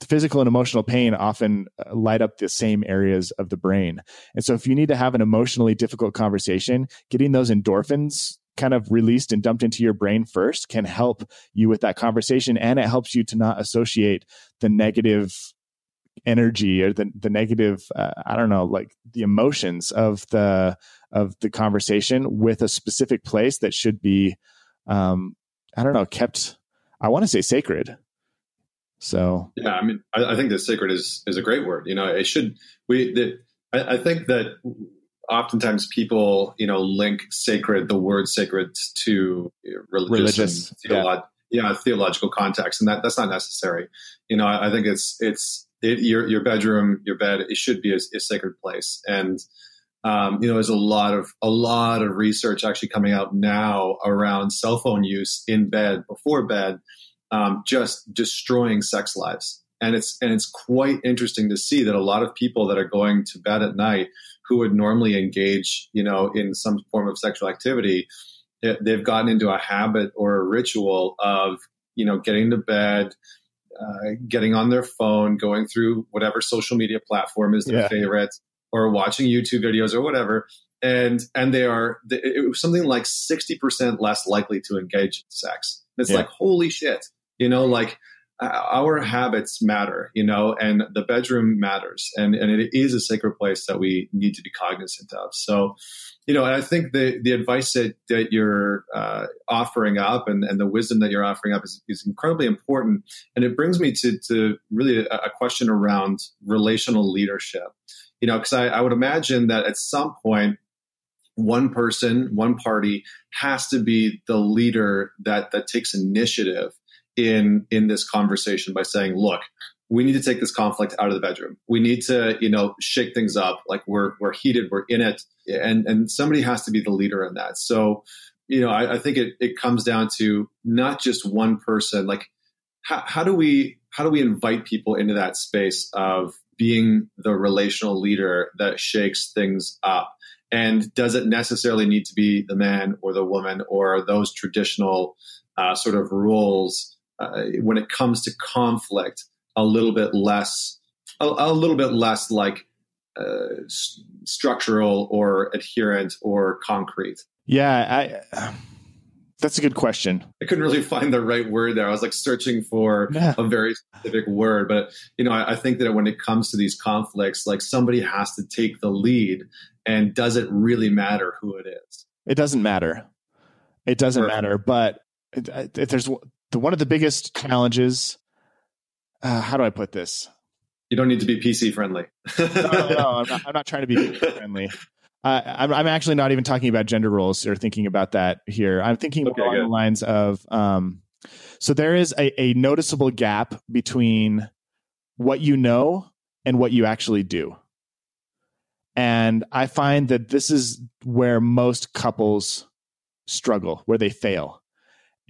physical and emotional pain often uh, light up the same areas of the brain. And so if you need to have an emotionally difficult conversation, getting those endorphins kind of released and dumped into your brain first can help you with that conversation and it helps you to not associate the negative energy or the the negative uh, I don't know like the emotions of the of the conversation with a specific place that should be um I don't know kept I want to say sacred. So yeah, I mean I, I think the sacred is is a great word. You know, it should we that I, I think that oftentimes people you know link sacred the word sacred to religious, religious theolo- yeah. yeah. theological context and that that's not necessary you know I, I think it's it's it, your your bedroom, your bed, it should be a, a sacred place. And um, you know, there's a lot of a lot of research actually coming out now around cell phone use in bed before bed, um, just destroying sex lives. And it's and it's quite interesting to see that a lot of people that are going to bed at night who would normally engage, you know, in some form of sexual activity, they've gotten into a habit or a ritual of, you know, getting to bed, uh, getting on their phone, going through whatever social media platform is their yeah. favorite, or watching YouTube videos or whatever, and and they are it was something like sixty percent less likely to engage in sex. It's yeah. like holy shit, you know, like our habits matter, you know, and the bedroom matters, and and it is a sacred place that we need to be cognizant of. So, you know, and I think the the advice that that you're uh, offering up and and the wisdom that you're offering up is, is incredibly important, and it brings me to to really a, a question around relational leadership. You know, because I, I would imagine that at some point one person, one party has to be the leader that that takes initiative in in this conversation by saying, look, we need to take this conflict out of the bedroom. We need to, you know, shake things up. Like we're we're heated, we're in it, and and somebody has to be the leader in that. So, you know, I, I think it it comes down to not just one person. Like how, how do we how do we invite people into that space of being the relational leader that shakes things up? And does it necessarily need to be the man or the woman or those traditional uh, sort of roles uh, when it comes to conflict? A little bit less, a, a little bit less like uh, s- structural or adherent or concrete. Yeah, I, that's a good question. I couldn't really find the right word there. I was like searching for Yeah. a very specific word, but you know, I, I think that when it comes to these conflicts, like somebody has to take the lead. And does it really matter who it is? It doesn't matter. It doesn't Perfect. matter. But it, there's the one of the biggest challenges. Uh, how do I put this? You don't need to be PC friendly. No, no, no. I'm not, I'm not trying to be PC friendly. Uh, I'm, I'm actually not even talking about gender roles or thinking about that here. I'm thinking Okay, along good. the lines of um, so there is a, a noticeable gap between what you know and what you actually do. And I find that this is where most couples struggle, where they fail,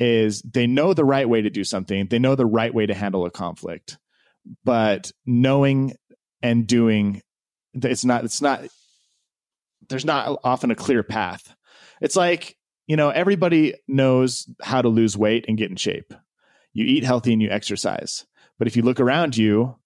is they know the right way to do something, they know the right way to handle a conflict, but knowing and doing it's not it's not there's not often a clear path. It's like, you know, everybody knows how to lose weight and get in shape. You eat healthy and you exercise. But if you look around you,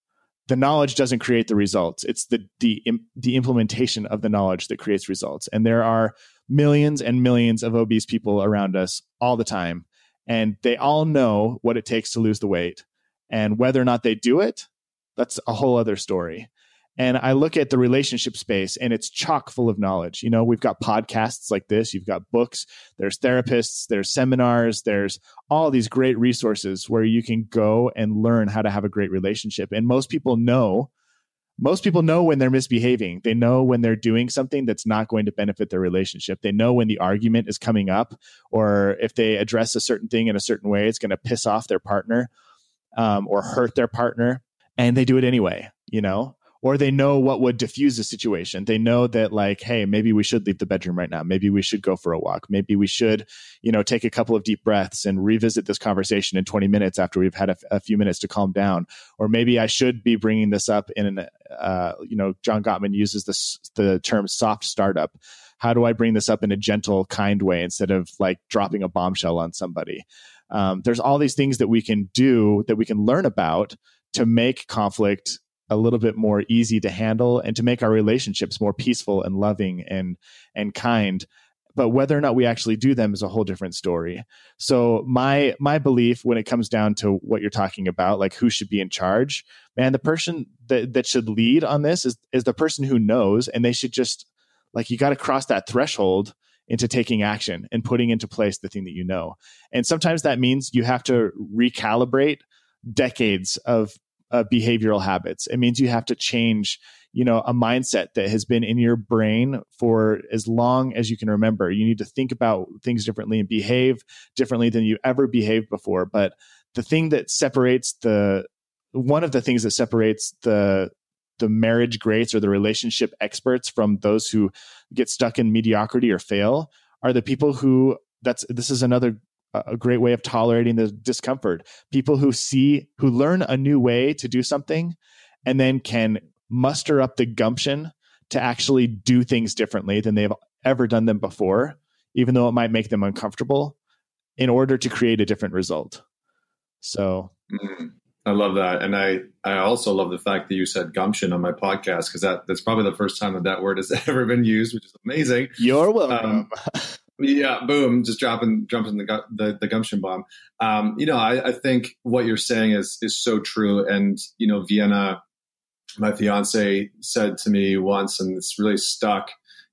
the knowledge doesn't create the results. It's the the the implementation of the knowledge that creates results. And there are millions and millions of obese people around us all the time, and they all know what it takes to lose the weight. And whether or not they do it, that's a whole other story. And I look at the relationship space and it's chock full of knowledge. You know, we've got podcasts like this, you've got books, there's therapists, there's seminars, there's all these great resources where you can go and learn how to have a great relationship. And most people know, most people know when they're misbehaving. They know when they're doing something that's not going to benefit their relationship. They know when the argument is coming up or if they address a certain thing in a certain way, it's going to piss off their partner um, or hurt their partner. And they do it anyway, you know? Or they know what would diffuse the situation. They know that like, hey, maybe we should leave the bedroom right now. Maybe we should go for a walk. Maybe we should, you know, take a couple of deep breaths and revisit this conversation in 20 minutes after we've had a, few minutes to calm down. Or maybe I should be bringing this up in an, uh, you know, John Gottman uses this the term soft startup. How do I bring this up in a gentle, kind way instead of like dropping a bombshell on somebody? Um, there's all these things that we can do that we can learn about to make conflict a little bit more easy to handle and to make our relationships more peaceful and loving and and kind. But whether or not we actually do them is a whole different story. So my my belief when it comes down to what you're talking about like who should be in charge man the person that that should lead on this is is the person who knows and they should just like you got to cross that threshold into taking action and putting into place the thing that you know. And sometimes that means you have to recalibrate decades of uh, behavioral habits. It means you have to change, you know, a mindset that has been in your brain for as long as you can remember. You need to think about things differently and behave differently than you ever behaved before. But the thing that separates the one of the things that separates the the marriage greats or the relationship experts from those who get stuck in mediocrity or fail are the people who that's this is another a great way of tolerating the discomfort. People who see, who learn a new way to do something and then can muster up the gumption to actually do things differently than they've ever done them before, even though it might make them uncomfortable, in order to create a different result. So, Mm, I love that, and I I also love the fact that you said gumption on my podcast because that that's probably the first time that that word has ever been used, which is amazing. you're welcome. Um, Yeah, boom, just dropping jumping the the, the gumption bomb. Um, you know, I, I think what you're saying is is so true. And you know, Vienna, my fiance said to me once, and it's really stuck.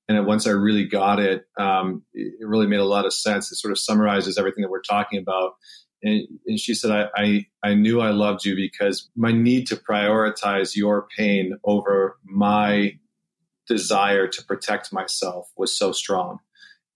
And once I really got it, um, it really made a lot of sense. It sort of summarizes everything that we're talking about. And, and she said, I, I, I knew I loved you because my need to prioritize your pain over my desire to protect myself was so strong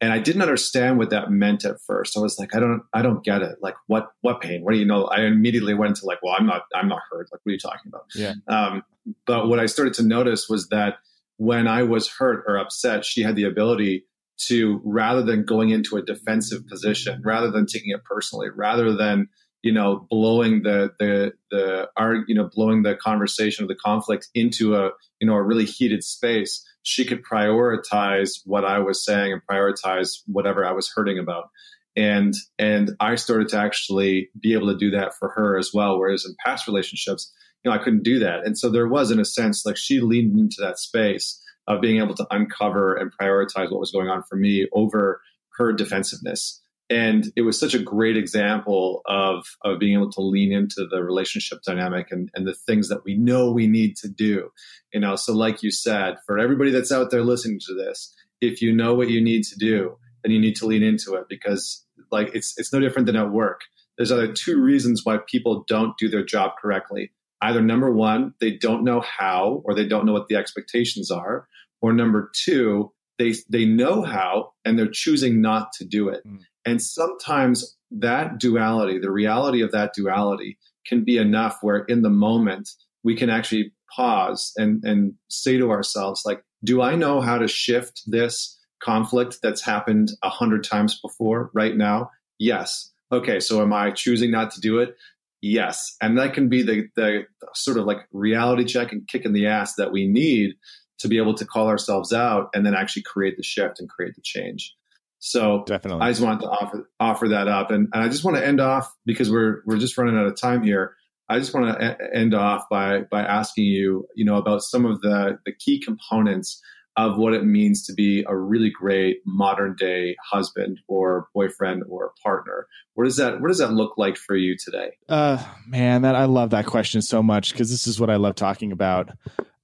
and I didn't understand what that meant at first. I was like, I don't, I don't get it. Like, what, what pain? What do you know? I immediately went into like, well, I'm not, I'm not hurt. Like, what are you talking about? Yeah. Um, but what I started to notice was that when I was hurt or upset, she had the ability to, rather than going into a defensive position, rather than taking it personally, rather than you know, blowing the the the our you know blowing the conversation of the conflict into a you know a really heated space, she could prioritize what I was saying and prioritize whatever I was hurting about. And and I started to actually be able to do that for her as well. Whereas in past relationships, you know, I couldn't do that. And so there was, in a sense, like she leaned into that space of being able to uncover and prioritize what was going on for me over her defensiveness and it was such a great example of of being able to lean into the relationship dynamic and, and the things that we know we need to do. You know so like you said for everybody that's out there listening to this if you know what you need to do then you need to lean into it because like it's it's no different than at work. There's either two reasons why people don't do their job correctly. Either number one they don't know how or they don't know what the expectations are. Or number two they they know how and they're choosing not to do it. Mm. And sometimes that duality, the reality of that duality, can be enough where in the moment we can actually pause and, and say to ourselves, like, do I know how to shift this conflict that's happened a hundred times before right now? Yes. Okay, so am I choosing not to do it? Yes. And that can be the, the sort of like reality check and kick in the ass that we need to be able to call ourselves out and then actually create the shift and create the change. So definitely, I just wanted to offer offer that up, and, and I just want to end off because we're we're just running out of time here. I just want to end off by by asking you, you know, about some of the the key components of what it means to be a really great modern day husband or boyfriend or partner. What does that what does that look like for you today? Uh man, that I love that question so much because this is what I love talking about.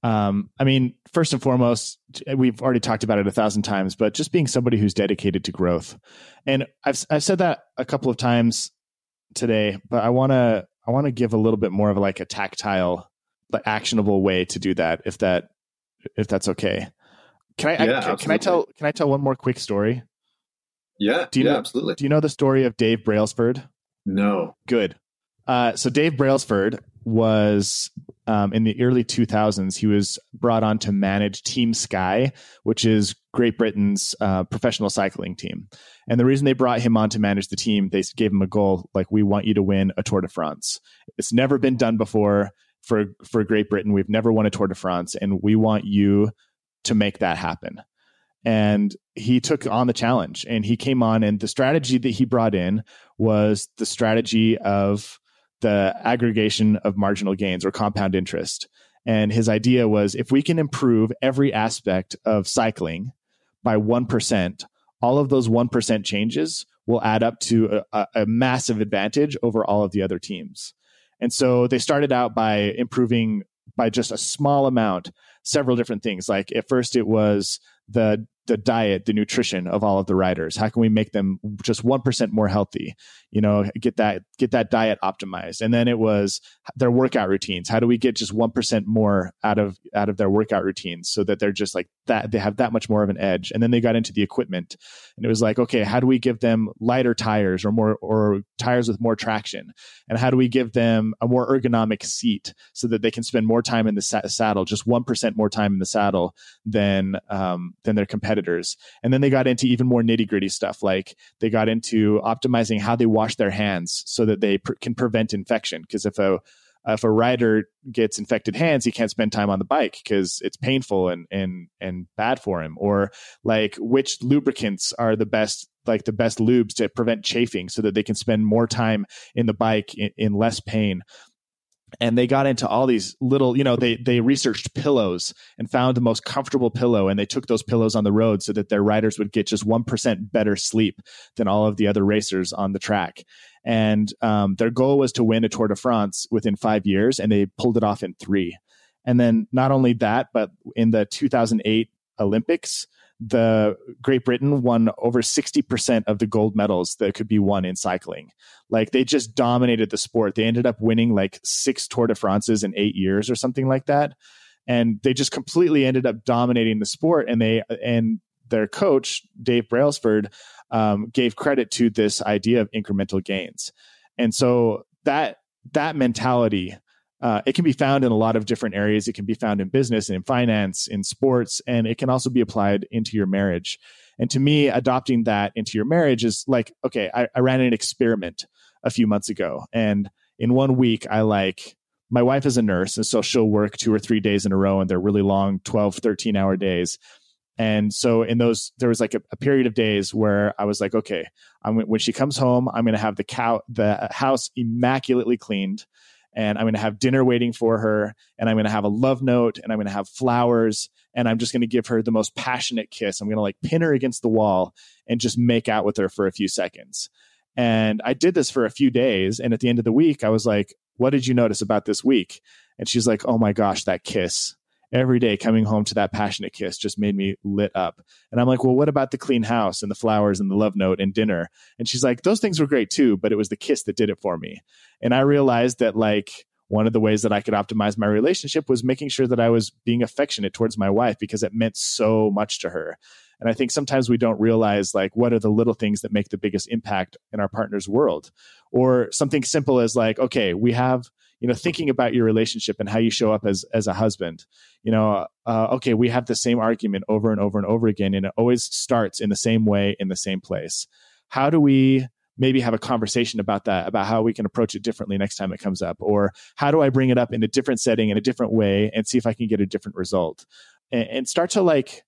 Um, I mean, first and foremost, we've already talked about it a thousand times, but just being somebody who's dedicated to growth. And I've I've said that a couple of times today, but I want to I want to give a little bit more of like a tactile, like actionable way to do that. If that if that's okay. Can I, yeah, I can, can, I tell can I tell one more quick story? Yeah, do you yeah, know, absolutely. Do you know the story of Dave Brailsford? No. Good. Uh, so Dave Brailsford was um, in the early 2000s. He was brought on to manage Team Sky, which is Great Britain's uh, professional cycling team. And the reason they brought him on to manage the team, they gave him a goal like, "We want you to win a Tour de France. It's never been done before for for Great Britain. We've never won a Tour de France, and we want you to make that happen." and he took on the challenge and he came on and the strategy that he brought in was the strategy of the aggregation of marginal gains or compound interest. And his idea was if we can improve every aspect of cycling by 1%, all of those 1% changes will add up to a, a, massive advantage over all of the other teams. And so they started out by improving by just a small amount several different things. Like at first it was the the diet, the nutrition of all of the riders? How can we make them just 1% more healthy? You know, get that get that diet optimized. And then it was their workout routines. How do we get just 1% more out of out of their workout routines so that they're just like that they have that much more of an edge. And then they got into the equipment. And it was like, okay, how do we give them lighter tires or more or tires with more traction? And how do we give them a more ergonomic seat so that they can spend more time in the sa- saddle, just 1% more time in the saddle than um, than their competitors competitors. And then they got into even more nitty gritty stuff, like they got into optimizing how they wash their hands so that they pr- can prevent infection. Because if a if a rider gets infected hands, he can't spend time on the bike because it's painful and and and bad for him. Or like which lubricants are the best like the best lubes to prevent chafing so that they can spend more time in the bike in, in less pain and they got into all these little you know they they researched pillows and found the most comfortable pillow. And they took those pillows on the road so that their riders would get just 1% better sleep than all of the other racers on the track. And um, their goal was to win a tour de france within five years and they pulled it off in three. And then not only that but in the 2008 olympics the Great Britain won over 60% of the gold medals that could be won in cycling. Like they just dominated the sport. They ended up winning like six Tour de France's in eight years or something like that. And they just completely ended up dominating the sport. And they, and their coach, Dave Brailsford, um, gave credit to this idea of incremental gains. And so that, that mentality uh, it can be found in a lot of different areas. It can be found in business, in finance, in sports, and it can also be applied into your marriage. And to me, adopting that into your marriage is like, okay, I, I ran an experiment a few months ago. And in one week, I like, my wife is a nurse. And so she'll work two or three days in a row and they're really long 12, 13 hour days. And so in those, there was like a, a period of days where I was like, okay, I'm, when she comes home, I'm going to have the cow, the house immaculately cleaned and I'm going to have dinner waiting for her, and I'm going to have a love note, and I'm going to have flowers, and I'm just going to give her the most passionate kiss. I'm going to like pin her against the wall and just make out with her for a few seconds. And I did this for a few days. And at the end of the week, I was like, What did you notice about this week? And she's like, Oh my gosh, that kiss every day coming home to that passionate kiss just made me lit up. And I'm like, well, what about the clean house and the flowers and the love note and dinner? And she's like, those things were great too, but it was the kiss that did it for me. And I realized that like one of the ways that I could optimize my relationship was making sure that I was being affectionate towards my wife because it meant so much to her. And I think sometimes we don't realize like what are the little things that make the biggest impact in our partner's world. Or something simple as like, okay, we have you know thinking about your relationship and how you show up as as a husband. You know uh, okay we have the same argument over and over and over again and it always starts in the same way in the same place. How do we maybe have a conversation about that about how we can approach it differently next time it comes up? Or how do i bring it up in a different setting in a different way and see if i can get a different result? And, and start to like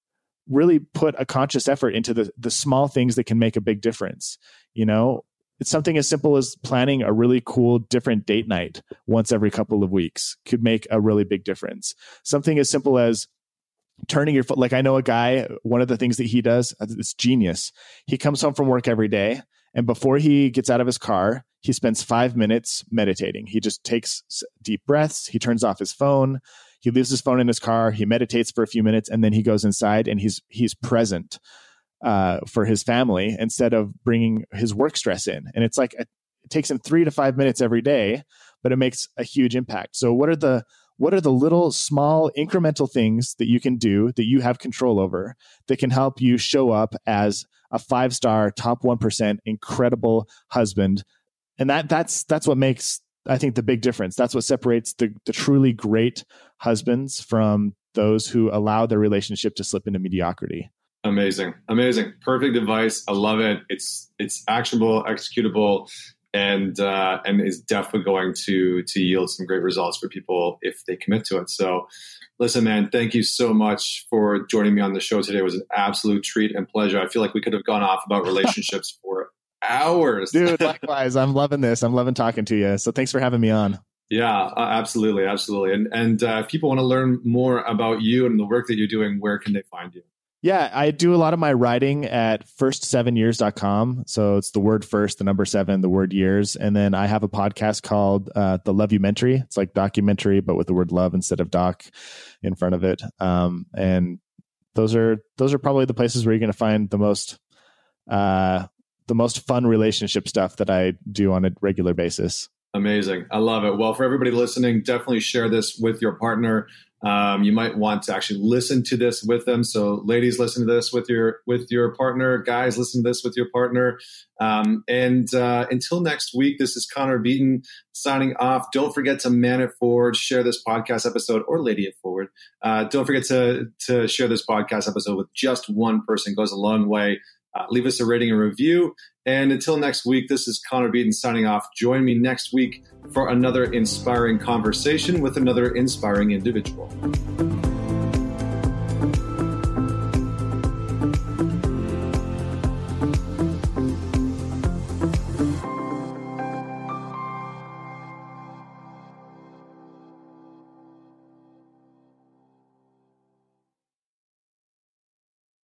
really put a conscious effort into the the small things that can make a big difference you know it's something as simple as planning a really cool different date night once every couple of weeks could make a really big difference. Something as simple as turning your foot like I know a guy one of the things that he does uh, it's genius. He comes home from work every day and before he gets out of his car, he spends 5 minutes meditating. He just takes deep breaths, he turns off his phone, he leaves his phone in his car, he meditates for a few minutes and then he goes inside and he's he's present uh, for his family instead of bringing his work stress in. And it's like it takes him three to five minutes every day, but it makes a huge impact. So what are the what are the little small incremental things that you can do that you have control over that can help you show up as a five star top 1% incredible husband and that that's that's what makes i think the big difference that's what separates the, the truly great husbands from those who allow their relationship to slip into mediocrity Amazing, amazing, perfect advice. I love it. It's it's actionable, executable, and uh, and is definitely going to to yield some great results for people if they commit to it. So, listen, man, thank you so much for joining me on the show today. It was an absolute treat and pleasure. I feel like we could have gone off about relationships for hours, dude. Likewise, I'm loving this. I'm loving talking to you. So, thanks for having me on. Yeah, uh, absolutely, absolutely. And and uh, if people want to learn more about you and the work that you're doing, where can they find you? Yeah, I do a lot of my writing at first7years.com. So it's the word first, the number seven, the word years. And then I have a podcast called uh, The Loveumentary. It's like documentary, but with the word love instead of doc in front of it. Um, and those are those are probably the places where you're going to find the most uh, the most fun relationship stuff that I do on a regular basis. Amazing. I love it. Well, for everybody listening, definitely share this with your partner. Um, you might want to actually listen to this with them. So, ladies, listen to this with your with your partner. Guys, listen to this with your partner. Um, and uh, until next week, this is Connor Beaton signing off. Don't forget to man it forward, share this podcast episode, or lady it forward. Uh, don't forget to to share this podcast episode with just one person. It goes a long way. Uh, leave us a rating and review. And until next week, this is Connor Beaton signing off. Join me next week for another inspiring conversation with another inspiring individual.